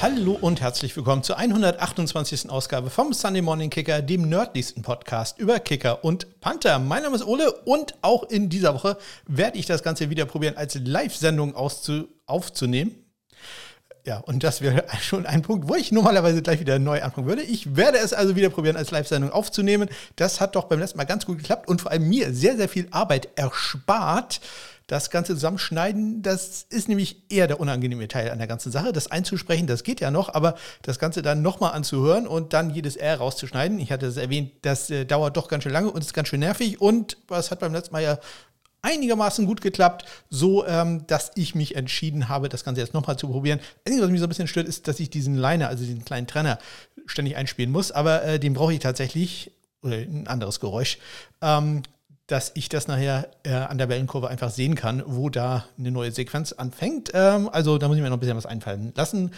Hallo und herzlich willkommen zur 128. Ausgabe vom Sunday Morning Kicker, dem nördlichsten Podcast über Kicker und Panther. Mein Name ist Ole und auch in dieser Woche werde ich das Ganze wieder probieren, als Live-Sendung aufzunehmen. Ja, und das wäre schon ein Punkt, wo ich normalerweise gleich wieder neu anfangen würde. Ich werde es also wieder probieren, als Live-Sendung aufzunehmen. Das hat doch beim letzten Mal ganz gut geklappt und vor allem mir sehr, sehr viel Arbeit erspart. Das ganze Zusammenschneiden, das ist nämlich eher der unangenehme Teil an der ganzen Sache. Das einzusprechen, das geht ja noch, aber das Ganze dann nochmal anzuhören und dann jedes R rauszuschneiden, ich hatte es erwähnt, das äh, dauert doch ganz schön lange und ist ganz schön nervig und was hat beim letzten Mal ja einigermaßen gut geklappt, so ähm, dass ich mich entschieden habe, das Ganze jetzt nochmal zu probieren. Einzige, was mich so ein bisschen stört, ist, dass ich diesen Liner, also diesen kleinen Trenner, ständig einspielen muss, aber äh, den brauche ich tatsächlich, oder ein anderes Geräusch, ähm, dass ich das nachher äh, an der Wellenkurve einfach sehen kann, wo da eine neue Sequenz anfängt. Ähm, also da muss ich mir noch ein bisschen was einfallen lassen.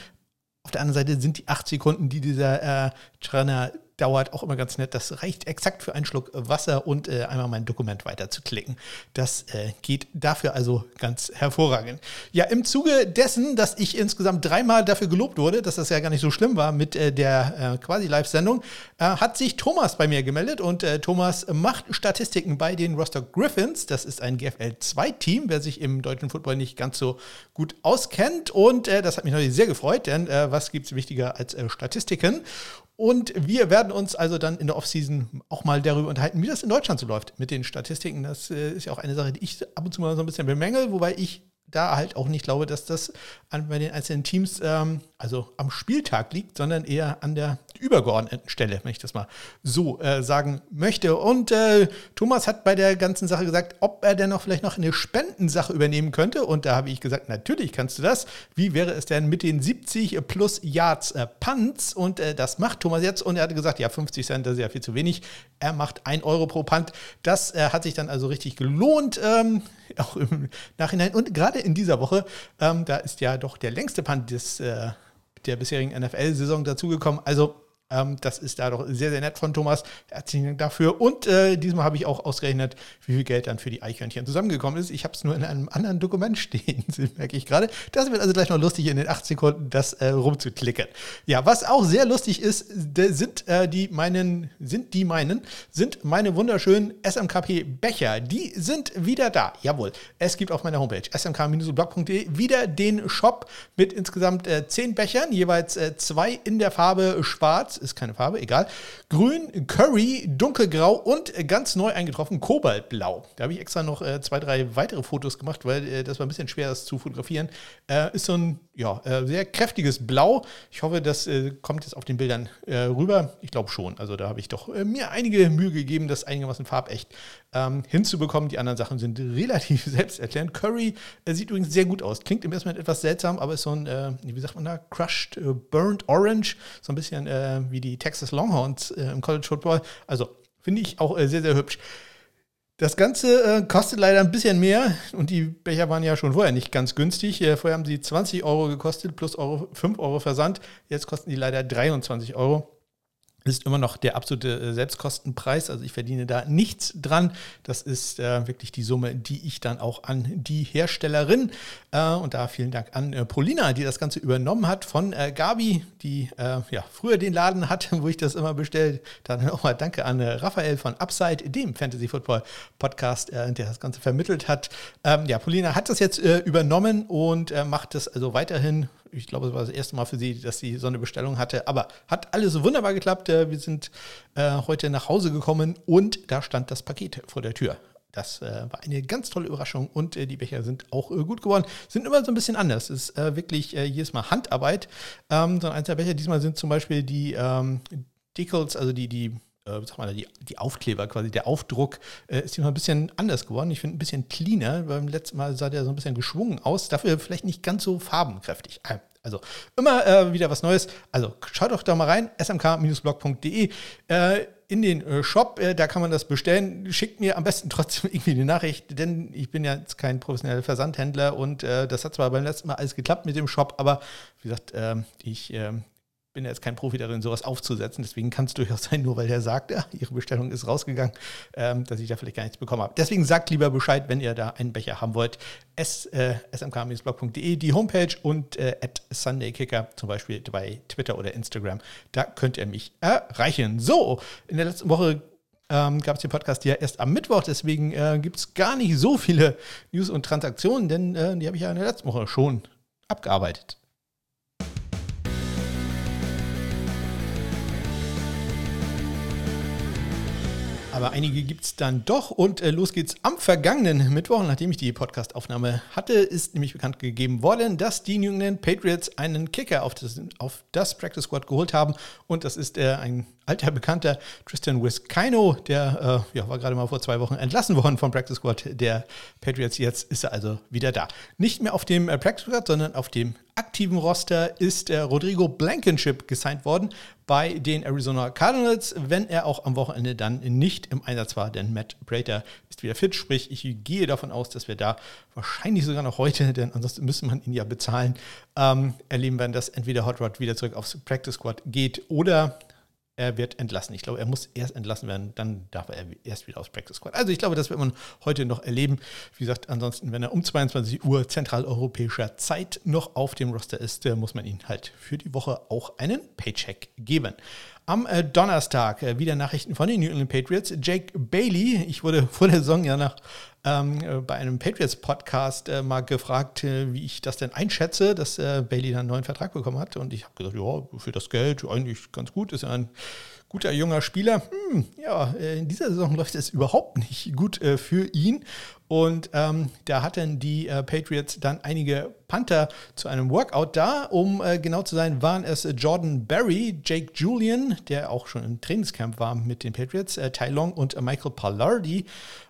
Auf der anderen Seite sind die acht Sekunden, die dieser äh, Trenner dauert auch immer ganz nett. Das reicht exakt für einen Schluck Wasser und äh, einmal mein Dokument weiter zu klicken. Das äh, geht dafür also ganz hervorragend. Ja, im Zuge dessen, dass ich insgesamt dreimal dafür gelobt wurde, dass das ja gar nicht so schlimm war mit äh, der äh, quasi Live-Sendung, äh, hat sich Thomas bei mir gemeldet und äh, Thomas macht Statistiken bei den Rostock Griffins. Das ist ein GFL 2-Team, wer sich im deutschen Football nicht ganz so gut auskennt. Und das hat mich natürlich sehr gefreut, denn was gibt es wichtiger als Statistiken? Und wir werden uns also dann in der Offseason auch mal darüber unterhalten, wie das in Deutschland so läuft mit den Statistiken. Das äh, ist ja auch eine Sache, die ich ab und zu mal so ein bisschen bemängel, wobei ich da halt auch nicht glaube, dass das an, bei den einzelnen Teams ähm, also am Spieltag liegt, sondern eher an der übergeordneten Stelle, wenn ich das mal so äh, sagen möchte. Und äh, Thomas hat bei der ganzen Sache gesagt, ob er denn noch vielleicht noch eine Spendensache übernehmen könnte. Und da habe ich gesagt, natürlich kannst du das. Wie wäre es denn mit den 70 plus Yards äh, Punts? Und äh, das macht Thomas jetzt. Und er hatte gesagt, ja, 50 Cent, das ist ja viel zu wenig. Er macht 1 Euro pro Punt. Das äh, hat sich dann also richtig gelohnt. Ähm, auch im Nachhinein. Und gerade in dieser Woche, ähm, da ist ja doch der längste Punt des, äh, der bisherigen NFL-Saison dazugekommen. Also ähm, das ist da doch sehr, sehr nett von Thomas. Herzlichen Dank dafür. Und äh, diesmal habe ich auch ausgerechnet, wie viel Geld dann für die Eichhörnchen zusammengekommen ist. Ich habe es nur in einem anderen Dokument stehen, merke ich gerade. Das wird also gleich noch lustig, in den acht Sekunden das äh, rumzuklicken. Ja, was auch sehr lustig ist, sind äh, die meinen, sind die meinen, sind meine wunderschönen SMKP-Becher. Die sind wieder da. Jawohl. Es gibt auf meiner Homepage smk-blog.de wieder den Shop mit insgesamt äh, zehn Bechern, jeweils äh, zwei in der Farbe schwarz ist keine Farbe, egal. Grün, Curry, dunkelgrau und ganz neu eingetroffen Kobaltblau. Da habe ich extra noch äh, zwei, drei weitere Fotos gemacht, weil äh, das war ein bisschen schwer, das zu fotografieren. Äh, ist so ein ja, äh, sehr kräftiges Blau. Ich hoffe, das äh, kommt jetzt auf den Bildern äh, rüber. Ich glaube schon. Also da habe ich doch mir einige Mühe gegeben, das einigermaßen farbecht ähm, hinzubekommen. Die anderen Sachen sind relativ selbsterklärend. Curry sieht übrigens sehr gut aus. Klingt im ersten Moment etwas seltsam, aber ist so ein, wie sagt man da, crushed, burnt orange. So ein bisschen wie die Texas Longhorns äh, im College Football. Also finde ich auch äh, sehr, sehr hübsch. Das Ganze äh, kostet leider ein bisschen mehr und die Becher waren ja schon vorher nicht ganz günstig. Äh, vorher haben sie 20 Euro gekostet plus Euro, 5 Euro Versand. Jetzt kosten die leider 23 Euro ist immer noch der absolute äh, Selbstkostenpreis. Also ich verdiene da nichts dran. Das ist äh, wirklich die Summe, die ich dann auch an die Herstellerin äh, und da vielen Dank an äh, Polina, die das Ganze übernommen hat von äh, Gabi, die äh, ja früher den Laden hat, wo ich das immer bestellt. Dann auch mal Danke an Raphael von Upside, dem Fantasy Football Podcast, der das Ganze vermittelt hat. Ähm, ja, Polina hat das jetzt übernommen und macht das also weiterhin ich glaube, es war das erste Mal für sie, dass sie so eine Bestellung hatte. Aber hat alles wunderbar geklappt. Äh, wir sind äh, heute nach Hause gekommen und da stand das Paket vor der Tür. Das äh, war eine ganz tolle Überraschung und äh, die Becher sind auch äh, gut geworden. Sind immer so ein bisschen anders. Es ist äh, wirklich jedes Mal Handarbeit. Ähm, so ein einzelner Becher. Diesmal sind zum Beispiel die ähm, Decals, also die, die sag mal, die, die Aufkleber quasi, der Aufdruck äh, ist immer ein bisschen anders geworden. Ich finde ein bisschen cleaner. Beim letzten Mal sah der so ein bisschen geschwungen aus. Dafür vielleicht nicht ganz so farbenkräftig. Äh, also immer äh, wieder was Neues. Also schaut doch da mal rein, smk-blog.de. Äh, in den äh, Shop, äh, da kann man das bestellen. Schickt mir am besten trotzdem irgendwie eine Nachricht, denn ich bin ja jetzt kein professioneller Versandhändler und äh, das hat zwar beim letzten Mal alles geklappt mit dem Shop, aber wie gesagt, ähm, ich bin jetzt kein Profi darin, sowas aufzusetzen. Deswegen kann es durchaus sein, nur weil der sagt, ja, Ihre Bestellung ist rausgegangen, ähm, dass ich da vielleicht gar nichts bekommen habe. Deswegen sagt lieber Bescheid, wenn ihr da einen Becher haben wollt. Äh, smk-blog.de, die Homepage und äh, SundayKicker, zum Beispiel bei Twitter oder Instagram. Da könnt ihr mich erreichen. So, in der letzten Woche ähm, gab es den Podcast ja erst am Mittwoch, deswegen äh, gibt es gar nicht so viele News und Transaktionen, denn äh, die habe ich ja in der letzten Woche schon abgearbeitet. Aber einige gibt es dann doch. Und äh, los geht's am vergangenen Mittwoch, nachdem ich die Podcastaufnahme hatte, ist nämlich bekannt gegeben worden, dass die New England Patriots einen Kicker auf das, auf das Practice Squad geholt haben. Und das ist äh, ein alter Bekannter, Tristan Wiskino, der äh, ja, war gerade mal vor zwei Wochen entlassen worden vom Practice Squad der Patriots. Jetzt ist er also wieder da. Nicht mehr auf dem äh, Practice Squad, sondern auf dem aktiven Roster ist äh, Rodrigo Blankenship gesigned worden bei den Arizona Cardinals, wenn er auch am Wochenende dann nicht im Einsatz war, denn Matt Prater ist wieder fit, sprich ich gehe davon aus, dass wir da wahrscheinlich sogar noch heute, denn ansonsten müsste man ihn ja bezahlen, ähm, erleben werden, dass entweder Hot Rod wieder zurück aufs Practice Squad geht oder er wird entlassen. Ich glaube, er muss erst entlassen werden, dann darf er erst wieder aufs Practice Squad. Also ich glaube, das wird man heute noch erleben. Wie gesagt, ansonsten, wenn er um 22 Uhr zentraleuropäischer Zeit noch auf dem Roster ist, muss man ihm halt für die Woche auch einen Paycheck geben. Am äh, Donnerstag äh, wieder Nachrichten von den New England Patriots. Jake Bailey, ich wurde vor der Saison ja nach ähm, äh, bei einem Patriots-Podcast äh, mal gefragt, äh, wie ich das denn einschätze, dass äh, Bailey dann einen neuen Vertrag bekommen hat. Und ich habe gesagt, ja, für das Geld eigentlich ganz gut, ist ja ein guter junger Spieler. Hm, ja, in dieser Saison läuft es überhaupt nicht gut äh, für ihn. Und ähm, da hatten die äh, Patriots dann einige Panther zu einem Workout da. Um äh, genau zu sein, waren es Jordan Berry, Jake Julian, der auch schon im Trainingscamp war mit den Patriots, äh, Tai Long und Michael Pallardi.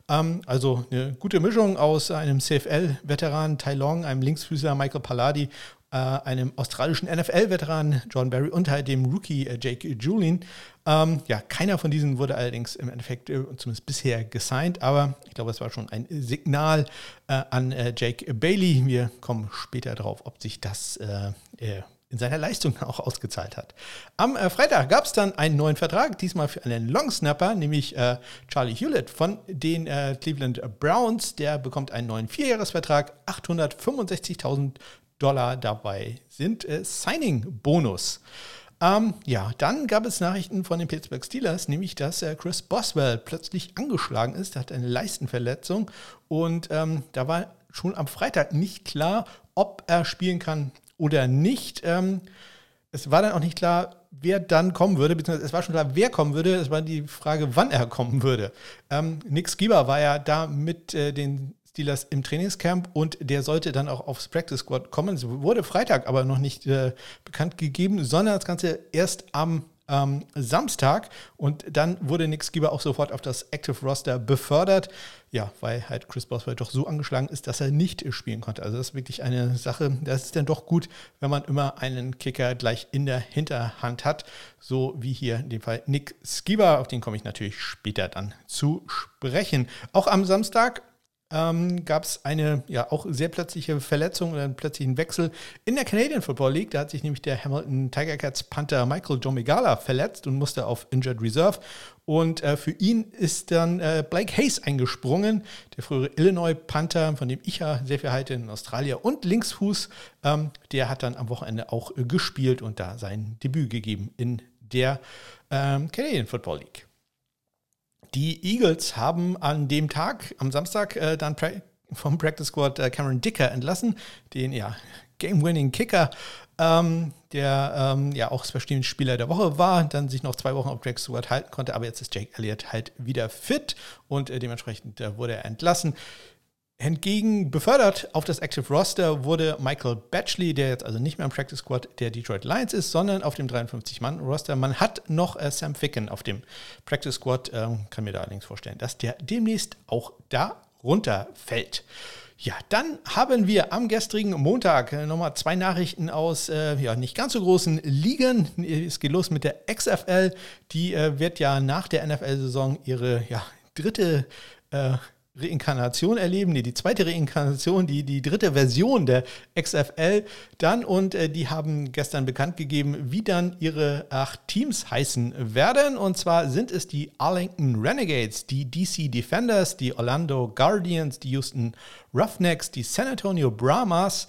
Ähm, also eine gute Mischung aus einem CFL-Veteran Tai Long, einem Linksfüßer Michael Pallardi äh, einem australischen NFL-Veteran John Barry und halt dem Rookie äh, Jake Julian. Ähm, ja, keiner von diesen wurde allerdings im Endeffekt äh, zumindest bisher gesigned, aber ich glaube, es war schon ein Signal äh, an äh, Jake Bailey. Wir kommen später darauf, ob sich das äh, in seiner Leistung auch ausgezahlt hat. Am Freitag gab es dann einen neuen Vertrag, diesmal für einen Longsnapper, nämlich äh, Charlie Hewlett von den äh, Cleveland Browns. Der bekommt einen neuen Vierjahresvertrag, 865.000 Dollar dabei sind äh, Signing-Bonus. Ähm, ja, dann gab es Nachrichten von den Pittsburgh Steelers, nämlich dass äh, Chris Boswell plötzlich angeschlagen ist. Er hat eine Leistenverletzung und ähm, da war schon am Freitag nicht klar, ob er spielen kann oder nicht. Ähm, es war dann auch nicht klar, wer dann kommen würde, beziehungsweise es war schon klar, wer kommen würde. Es war die Frage, wann er kommen würde. Ähm, Nick Skiba war ja da mit äh, den Steelers im Trainingscamp und der sollte dann auch aufs Practice Squad kommen. Es wurde Freitag aber noch nicht äh, bekannt gegeben, sondern das Ganze erst am ähm, Samstag und dann wurde Nick Skipper auch sofort auf das Active Roster befördert. Ja, weil halt Chris Boswell doch so angeschlagen ist, dass er nicht spielen konnte. Also das ist wirklich eine Sache, das ist dann doch gut, wenn man immer einen Kicker gleich in der Hinterhand hat, so wie hier in dem Fall Nick Skiba, auf den komme ich natürlich später dann zu sprechen. Auch am Samstag ähm, gab es eine ja auch sehr plötzliche Verletzung oder einen plötzlichen Wechsel in der Canadian Football League. Da hat sich nämlich der Hamilton Tiger Cats Panther Michael Domigala verletzt und musste auf Injured Reserve. Und äh, für ihn ist dann äh, Blake Hayes eingesprungen, der frühere Illinois Panther, von dem ich ja sehr viel halte in Australier und Linksfuß. Ähm, der hat dann am Wochenende auch äh, gespielt und da sein Debüt gegeben in der ähm, Canadian Football League. Die Eagles haben an dem Tag, am Samstag, äh, dann pra vom Practice Squad äh, Cameron Dicker entlassen, den ja Game-Winning Kicker, ähm, der ähm, ja auch verschiedene Spieler der Woche war, dann sich noch zwei Wochen auf Practice Squad halten konnte, aber jetzt ist Jake Elliott halt wieder fit und äh, dementsprechend äh, wurde er entlassen. Hingegen befördert auf das Active Roster wurde Michael Batchley, der jetzt also nicht mehr im Practice Squad der Detroit Lions ist, sondern auf dem 53-Mann-Roster. Man hat noch äh, Sam Ficken auf dem Practice Squad, äh, kann mir da allerdings vorstellen, dass der demnächst auch da runterfällt. Ja, dann haben wir am gestrigen Montag äh, nochmal zwei Nachrichten aus äh, ja, nicht ganz so großen Ligen. Es geht los mit der XFL. Die äh, wird ja nach der NFL-Saison ihre ja, dritte äh, Reinkarnation erleben, nee, die zweite Reinkarnation, die, die dritte Version der XFL dann. Und äh, die haben gestern bekannt gegeben, wie dann ihre acht Teams heißen werden. Und zwar sind es die Arlington Renegades, die DC Defenders, die Orlando Guardians, die Houston Roughnecks, die San Antonio Brahmas,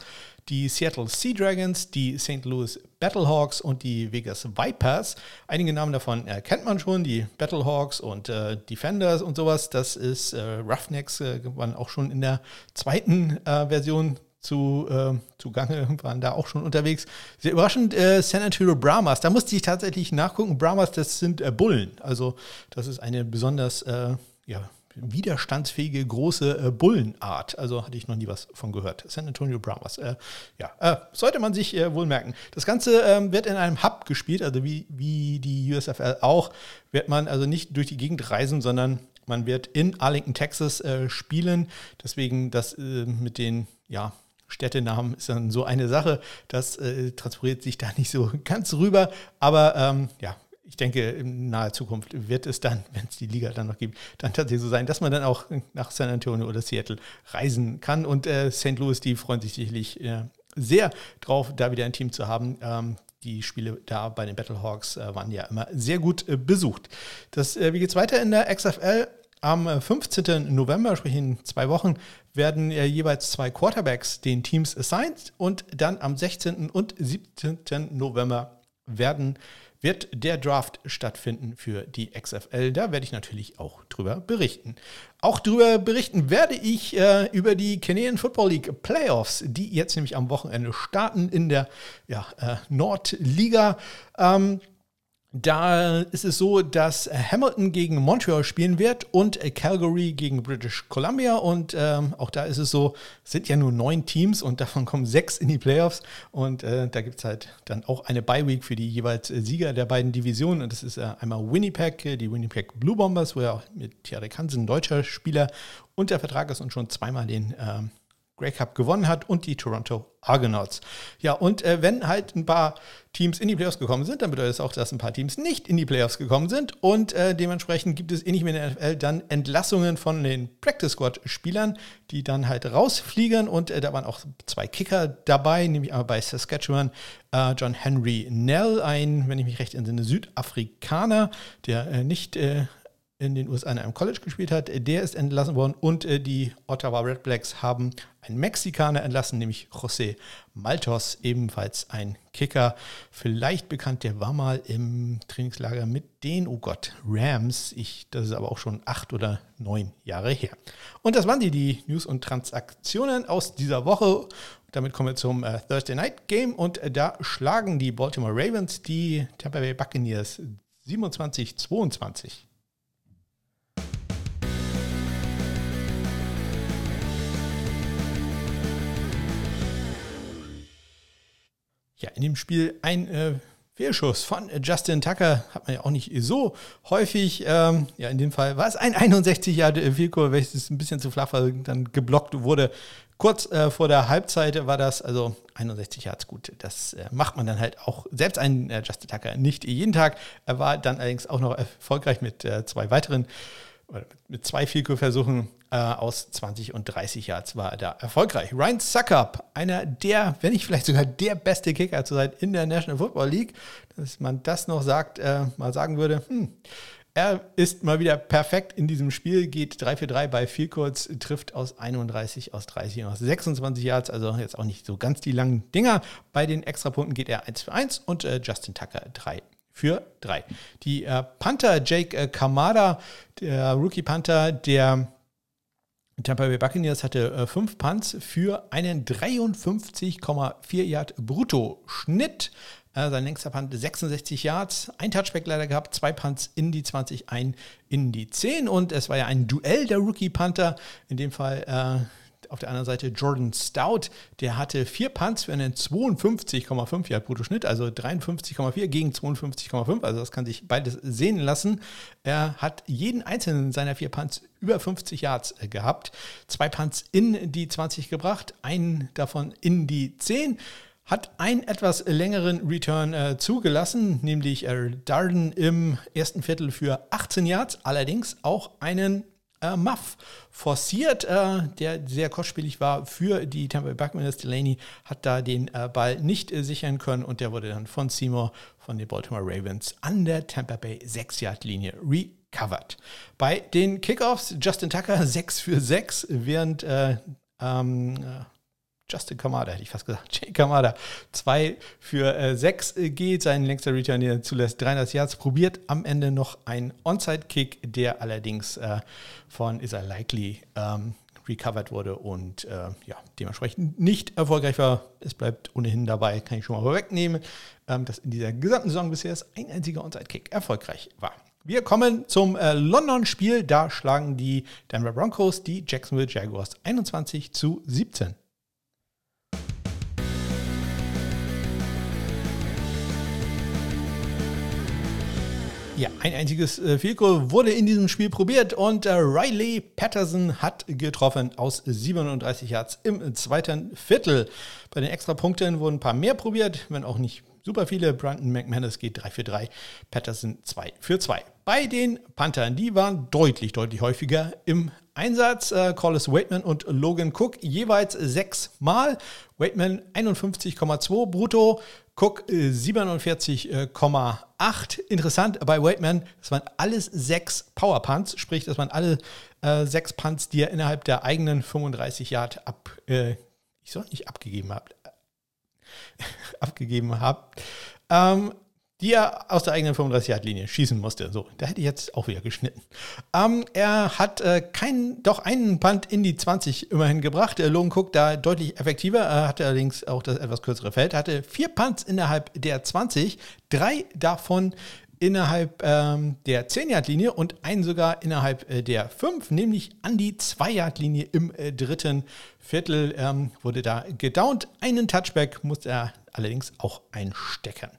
die Seattle Sea Dragons, die St. Louis Battlehawks und die Vegas Vipers. Einige Namen davon äh, kennt man schon, die Battlehawks und äh, Defenders und sowas. Das ist äh, Roughnecks, äh, waren auch schon in der zweiten äh, Version zu, äh, zugange, waren da auch schon unterwegs. Sehr überraschend, äh, San Antonio Brahmas, da musste ich tatsächlich nachgucken. Brahmas, das sind äh, Bullen. Also das ist eine besonders, äh, ja, widerstandsfähige große äh, Bullenart. Also hatte ich noch nie was von gehört. San Antonio Brahmas. Äh, ja, äh, sollte man sich äh, wohl merken. Das Ganze ähm, wird in einem Hub gespielt, also wie, wie die USFL auch, wird man also nicht durch die Gegend reisen, sondern man wird in Arlington, Texas äh, spielen. Deswegen das äh, mit den, ja, Städtenamen ist dann so eine Sache. Das äh, transportiert sich da nicht so ganz rüber. Aber ähm, ja, ich denke, in naher Zukunft wird es dann, wenn es die Liga dann noch gibt, dann tatsächlich so sein, dass man dann auch nach San Antonio oder Seattle reisen kann. Und äh, St. Louis, die freuen sich sicherlich äh, sehr drauf, da wieder ein Team zu haben. Ähm, die Spiele da bei den Battlehawks äh, waren ja immer sehr gut äh, besucht. Das, äh, wie geht es weiter in der XFL? Am 15. Äh, November, sprich in zwei Wochen, werden jeweils zwei Quarterbacks den Teams assigned und dann am 16. und 17. November werden wird der Draft stattfinden für die XFL. Da werde ich natürlich auch drüber berichten. Auch drüber berichten werde ich äh, über die Canadian Football League Playoffs, die jetzt nämlich am Wochenende starten in der ja, äh, Nordliga. Ähm, da ist es so, dass Hamilton gegen Montreal spielen wird und Calgary gegen British Columbia. Und ähm, auch da ist es so, es sind ja nur neun Teams und davon kommen sechs in die Playoffs. Und äh, da gibt es halt dann auch eine Bye-Week für die jeweils Sieger der beiden Divisionen. Und das ist äh, einmal Winnipeg, die Winnipeg Blue Bombers, wo ja auch mit Thierry Hansen ein deutscher Spieler unter Vertrag ist und schon zweimal den äh, Grey Cup gewonnen hat und die Toronto Argonauts. Ja, und äh, wenn halt ein paar Teams in die Playoffs gekommen sind, dann bedeutet es auch, dass ein paar Teams nicht in die Playoffs gekommen sind und äh, dementsprechend gibt es ähnlich wie in der NFL dann Entlassungen von den Practice Squad Spielern, die dann halt rausfliegen und äh, da waren auch zwei Kicker dabei, nämlich einmal bei Saskatchewan äh, John Henry Nell, ein, wenn ich mich recht entsinne, Südafrikaner, der äh, nicht äh, in den USA in einem College gespielt hat, der ist entlassen worden und äh, die Ottawa Red Blacks haben einen Mexikaner entlassen, nämlich José Maltos, ebenfalls ein Kicker, vielleicht bekannt, der war mal im Trainingslager mit den, oh Gott, Rams. Ich, das ist aber auch schon acht oder neun Jahre her. Und das waren die, die News und Transaktionen aus dieser Woche. Damit kommen wir zum äh, Thursday Night Game und äh, da schlagen die Baltimore Ravens die Tampa Bay Buccaneers 27-22. Ja, in dem Spiel ein äh, Fehlschuss von Justin Tucker hat man ja auch nicht so häufig. Ähm, ja, in dem Fall war es ein 61 Jahre Fehlkur, welches ein bisschen zu flach war, dann geblockt wurde. Kurz äh, vor der Halbzeit war das, also 61 Yards gut. Das äh, macht man dann halt auch, selbst ein äh, Justin Tucker nicht jeden Tag. Er war dann allerdings auch noch erfolgreich mit äh, zwei weiteren mit zwei Vielkurversuchen äh, aus 20 und 30 Yards war er da erfolgreich. Ryan Suckup, einer der, wenn nicht vielleicht sogar der beste Kicker zurzeit in der National Football League, dass man das noch sagt, äh, mal sagen würde, hm, er ist mal wieder perfekt in diesem Spiel, geht 3 für 3 bei Vielkurz, trifft aus 31, aus 30 und aus 26 Yards, also jetzt auch nicht so ganz die langen Dinger. Bei den Extrapunkten geht er 1 für 1 und äh, Justin Tucker 3 für drei. Die äh, Panther Jake äh, Kamada, der Rookie Panther der Tampa Bay Buccaneers hatte äh, fünf Punts für einen 53,4 Yard Brutto-Schnitt. Äh, sein längster Punt 66 Yards, ein Touchback leider gehabt, zwei Punts in die 20, ein in die 10 und es war ja ein Duell der Rookie Panther. In dem Fall äh, auf der anderen Seite Jordan Stout, der hatte vier Punts für einen 52,5 Yard Bruttoschnitt, also 53,4 gegen 52,5, also das kann sich beides sehen lassen. Er hat jeden einzelnen seiner vier Punts über 50 Yards äh, gehabt, zwei Punts in die 20 gebracht, einen davon in die 10 hat einen etwas längeren Return äh, zugelassen, nämlich äh, Darden im ersten Viertel für 18 Yards, allerdings auch einen äh, Muff forciert, äh, der sehr kostspielig war für die Tampa Bay Buccaneers. Delaney hat da den äh, Ball nicht äh, sichern können und der wurde dann von Seymour von den Baltimore Ravens an der Tampa Bay 6-Yard-Linie recovered. Bei den Kickoffs Justin Tucker 6 für 6, während äh, ähm, äh, Justin Kamada, hätte ich fast gesagt. Jay Kamada, 2 für 6 äh, geht. Sein längster Return, der zulässt 300 Yards, probiert am Ende noch einen Onside-Kick, der allerdings äh, von Is I Likely ähm, recovered wurde und äh, ja, dementsprechend nicht erfolgreich war. Es bleibt ohnehin dabei, kann ich schon mal vorwegnehmen, ähm, dass in dieser gesamten Saison bisher ein einziger Onside-Kick erfolgreich war. Wir kommen zum äh, London-Spiel. Da schlagen die Denver Broncos die Jacksonville Jaguars 21 zu 17. Ja, ein einziges äh, wurde in diesem Spiel probiert und äh, Riley Patterson hat getroffen aus 37 Yards im zweiten Viertel. Bei den Extrapunkten wurden ein paar mehr probiert, wenn auch nicht super viele. Brandon McManus geht 3 für 3, Patterson 2 für 2. Bei den Panthern, die waren deutlich, deutlich häufiger im Einsatz. Äh, Collis Waitman und Logan Cook jeweils sechsmal. Waitman 51,2 brutto, Cook 47,8. Äh, Interessant bei Waitman, das waren alles sechs Power Punts, sprich, das waren alle äh, sechs Punts, die er innerhalb der eigenen 35 Yard ab, äh, ich soll nicht abgegeben haben, abgegeben habt. Ähm, die er aus der eigenen 35-Yard-Linie schießen musste. So, da hätte ich jetzt auch wieder geschnitten. Ähm, er hat äh, keinen, doch einen Punt in die 20 immerhin gebracht. Äh, Logan Cook da deutlich effektiver, er hatte allerdings auch das etwas kürzere Feld, hatte vier Punts innerhalb der 20, drei davon innerhalb ähm, der 10-Yard-Linie und einen sogar innerhalb äh, der 5, nämlich an die 2-Yard-Linie im äh, dritten Viertel ähm, wurde da gedownt. Einen Touchback musste er allerdings auch einstecken.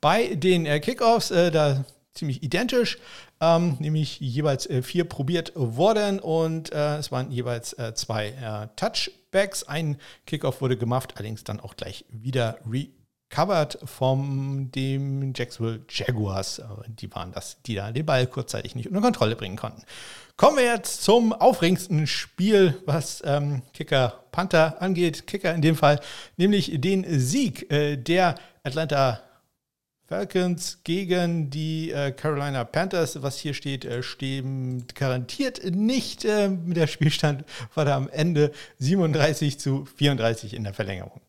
Bei den äh, Kickoffs, äh, da ziemlich identisch, ähm, nämlich jeweils äh, vier probiert worden und äh, es waren jeweils zwei Touchbacks. Ein Kickoff wurde gemacht, allerdings dann auch gleich wieder recovered von dem Jacksonville Jaguars. Die waren das, die da den Ball kurzzeitig nicht unter Kontrolle bringen konnten. Kommen wir jetzt zum aufregendsten Spiel, was ähm, Kicker Panther angeht. Kicker in dem Fall, nämlich den Sieg äh, der Atlanta Falcons gegen die äh, Carolina Panthers. Was hier steht, äh, stehen garantiert nicht. Äh, der Spielstand war da am Ende 37 zu 34 in der Verlängerung.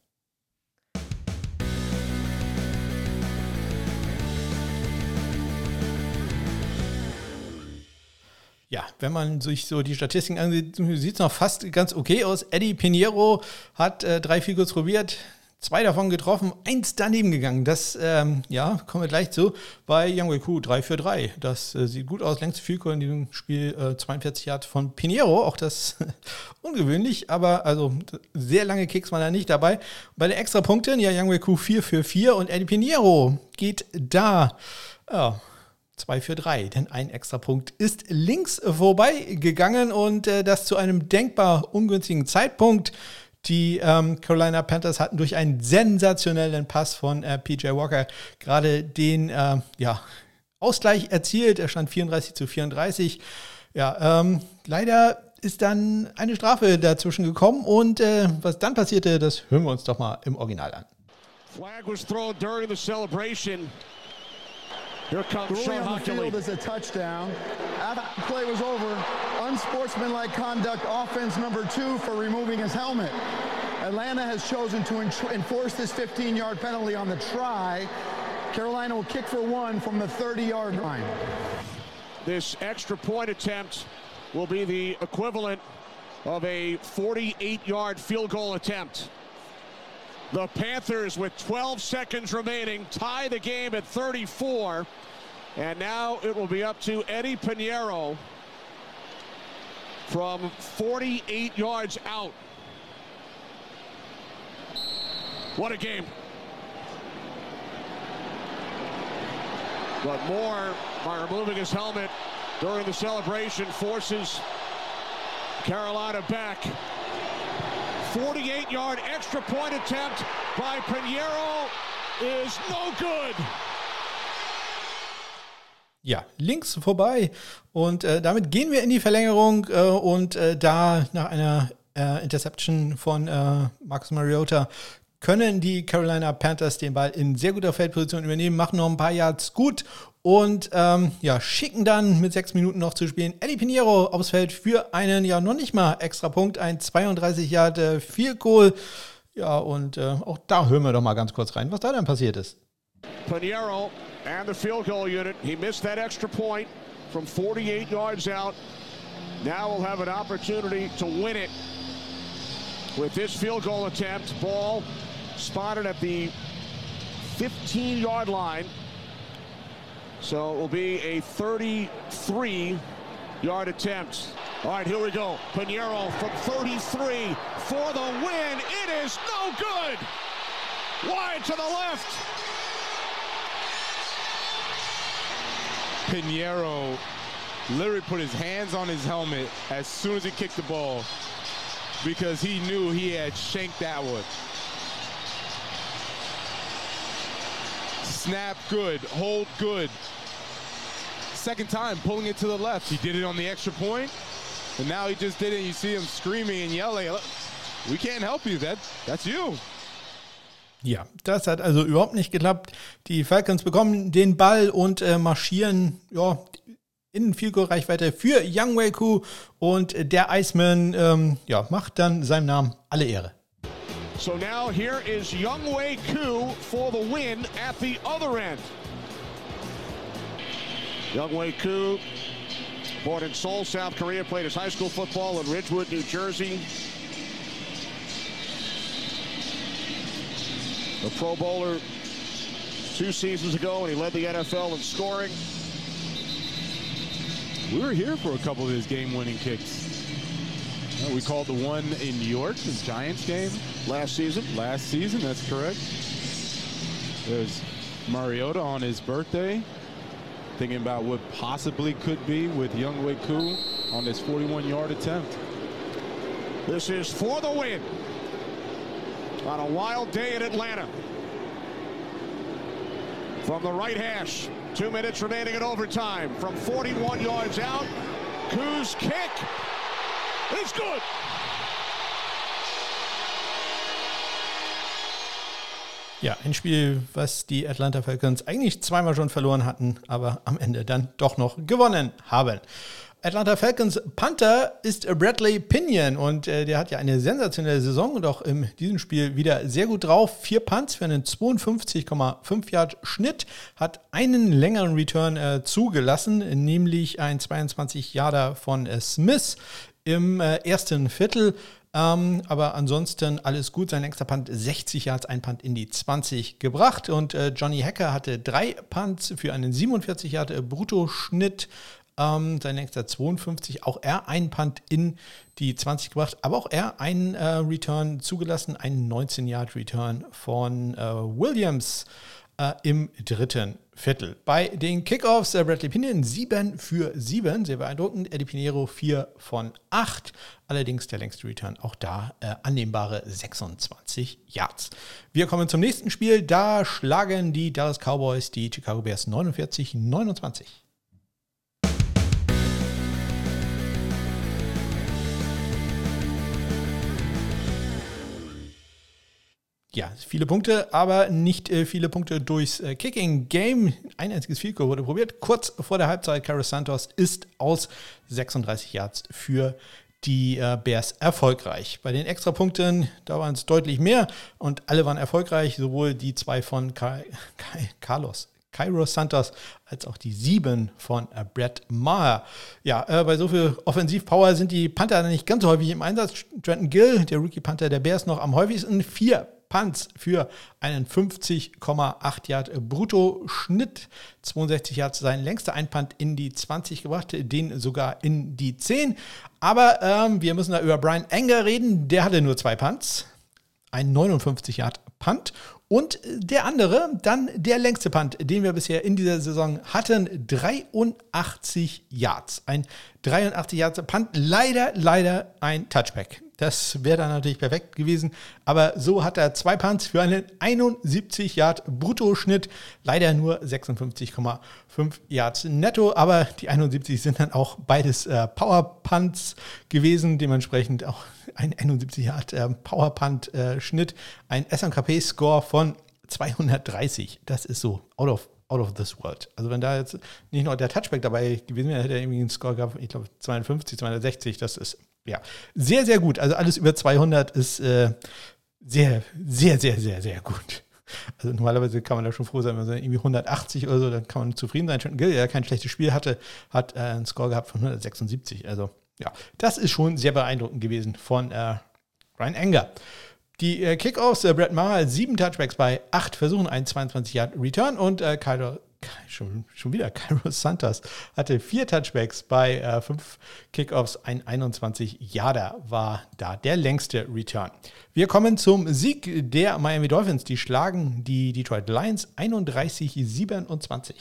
Ja, wenn man sich so die Statistiken ansieht, sieht es noch fast ganz okay aus. Eddie Pinheiro hat äh, drei Figures probiert, zwei davon getroffen, eins daneben gegangen. Das, ähm, ja, kommen wir gleich zu. Bei Young Weku 3 für 3. Das äh, sieht gut aus. Längste Figur in diesem Spiel äh, 42 Yard von Pinheiro. Auch das ungewöhnlich, aber also sehr lange Kicks waren da nicht dabei. Bei den Extrapunkten, ja, Young Weku 4 für 4 und Eddie Pinheiro geht da. Ja, 2 für 3, denn ein Extrapunkt ist links vorbeigegangen und äh, das zu einem denkbar ungünstigen Zeitpunkt. Die ähm, Carolina Panthers hatten durch einen sensationellen Pass von äh, PJ Walker gerade den äh, ja, Ausgleich erzielt. Er stand 34 zu 34. Ja, ähm, leider ist dann eine Strafe dazwischen gekommen und äh, was dann passierte, das hören wir uns doch mal im Original an. Flag was thrown during the celebration. Here comes Sean on the field is a touchdown. After the play was over, unsportsmanlike conduct, offense number two for removing his helmet. Atlanta has chosen to enforce this 15-yard penalty on the try. Carolina will kick for one from the 30-yard line. This extra point attempt will be the equivalent of a 48-yard field goal attempt. The Panthers, with 12 seconds remaining, tie the game at 34. And now it will be up to Eddie Pinheiro from 48 yards out. What a game. But Moore, by removing his helmet during the celebration, forces Carolina back. 48-yard extra point attempt by Pinheiro is no good. Ja, links vorbei. Und äh, damit gehen wir in die Verlängerung äh, und äh, da nach einer äh, Interception von äh, Marcus Mariota können die Carolina Panthers den Ball in sehr guter Feldposition übernehmen, machen noch ein paar Yards gut und ähm, ja, schicken dann mit sechs Minuten noch zu spielen Eddie Pinheiro aufs Feld für einen ja noch nicht mal extra Punkt, ein 32 Yard äh, Goal. Ja, und äh, auch da hören wir doch mal ganz kurz rein, was da dann passiert ist. Pinheiro and the field goal unit. He missed that extra point from 48 yards out. Now we'll have an opportunity to win it with this field goal attempt. Ball spotted at the 15 yard line. So it will be a 33 yard attempt. All right, here we go. Pinheiro from 33 for the win. It is no good. Wide to the left. Pinheiro literally put his hands on his helmet as soon as he kicked the ball because he knew he had shanked that one. Snap good, hold good. Second time pulling it to the left. He did it on the extra point, and now he just did it. You see him screaming and yelling, "We can't help you. That that's you." Ja, das hat also überhaupt nicht geklappt. Die Falcons bekommen den Ball und äh, marschieren ja, in viel Reichweite für Young Wei Ku und der Iceman ähm, ja, macht dann seinem Namen alle Ehre. So now here is Young Wei Ku for the win at the other end. Young Wei Ku, born in Seoul, South Korea, played his high school football in Ridgewood, New Jersey. A Pro Bowler two seasons ago, and he led the NFL in scoring. We were here for a couple of his game-winning kicks. We called the one in New York, the Giants game last season. Last season, that's correct. There's Mariota on his birthday, thinking about what possibly could be with Young Koo on this 41-yard attempt. This is for the win on a wild day in Atlanta. From the right hash, two minutes remaining in overtime. From 41 yards out, Koo's kick is good. Ja, ein Spiel, was die Atlanta Falcons eigentlich zweimal schon verloren hatten, aber am Ende dann doch noch gewonnen haben. Atlanta Falcons Panther ist Bradley Pinion und äh, der hat ja eine sensationelle Saison und auch in diesem Spiel wieder sehr gut drauf. Vier Punts für einen 52,5 Yard Schnitt, hat einen längeren Return äh, zugelassen, nämlich ein 22 Yarder von äh, Smith im äh, ersten Viertel. Ähm, aber ansonsten alles gut. Sein längster Punt 60 Yards, ein Punt in die 20 gebracht. Und äh, Johnny Hacker hatte drei Punts für einen 47 Yard äh, Bruttoschnitt. Ähm, sein längster 52, auch er einen Punt in die 20 gebracht, aber auch er einen äh, Return zugelassen, einen 19-Yard-Return von äh, Williams äh, im dritten Viertel. Bei den Kickoffs äh, Bradley Pinion 7 für 7, sehr beeindruckend. Eddie Pinheiro 4 von 8. Allerdings der längste Return auch da äh, annehmbare 26 Yards. Wir kommen zum nächsten Spiel. Da schlagen die Dallas Cowboys die Chicago Bears 49-29. Ja, viele Punkte, aber nicht äh, viele Punkte durchs äh, Kicking Game. Ein einziges Field wurde probiert. Kurz vor der Halbzeit, Carlos Santos ist aus 36 Yards für die äh, Bears erfolgreich. Bei den Extrapunkten, da waren es deutlich mehr und alle waren erfolgreich, sowohl die zwei von Kai, Kai, Carlos Cairo Santos als auch die sieben von äh, Brett Maher. Ja, äh, bei so viel Offensivpower sind die Panther nicht ganz so häufig im Einsatz. Trenton Gill, der Rookie Panther der Bears, noch am häufigsten. Vier Punts für einen 50,8 Yard Brutto-Schnitt. 62 Yards sein längster Einpunt in die 20 gebracht, den sogar in die 10. Aber ähm, wir müssen da über Brian Enger reden. Der hatte nur zwei Punts. Ein 59 Yard Punt und der andere, dann der längste Punt, den wir bisher in dieser Saison hatten, 83 Yards. Ein 83 Yards Punt, leider, leider ein Touchback. Das wäre dann natürlich perfekt gewesen. Aber so hat er zwei Punts für einen 71 Yard Bruttoschnitt. Leider nur 56,5 Yards netto. Aber die 71 sind dann auch beides äh, Power Punts gewesen. Dementsprechend auch ein 71 Yard äh, Power Punt äh, Schnitt. Ein SMKP Score von 230. Das ist so out of out of this world. Also wenn da jetzt nicht noch der Touchback dabei gewesen wäre, hätte er irgendwie einen Score gehabt, ich glaube 52, 260, das ist ja sehr, sehr gut. Also alles über 200 ist äh, sehr, sehr, sehr, sehr, sehr gut. Also normalerweise kann man da schon froh sein, wenn man irgendwie 180 oder so, dann kann man zufrieden sein. Gill, der kein schlechtes Spiel hatte, hat äh, einen Score gehabt von 176. Also ja, das ist schon sehr beeindruckend gewesen von äh, Ryan Enger. Die äh, Kickoffs, äh, Brett Maher, sieben Touchbacks bei acht Versuchen, ein 22 Yard Return und äh, Kylo, schon, schon wieder, Cairo Santos hatte vier Touchbacks bei äh, fünf Kickoffs, ein 21 Yarder war da der längste Return. Wir kommen zum Sieg der Miami Dolphins. Die schlagen die Detroit Lions 31-27.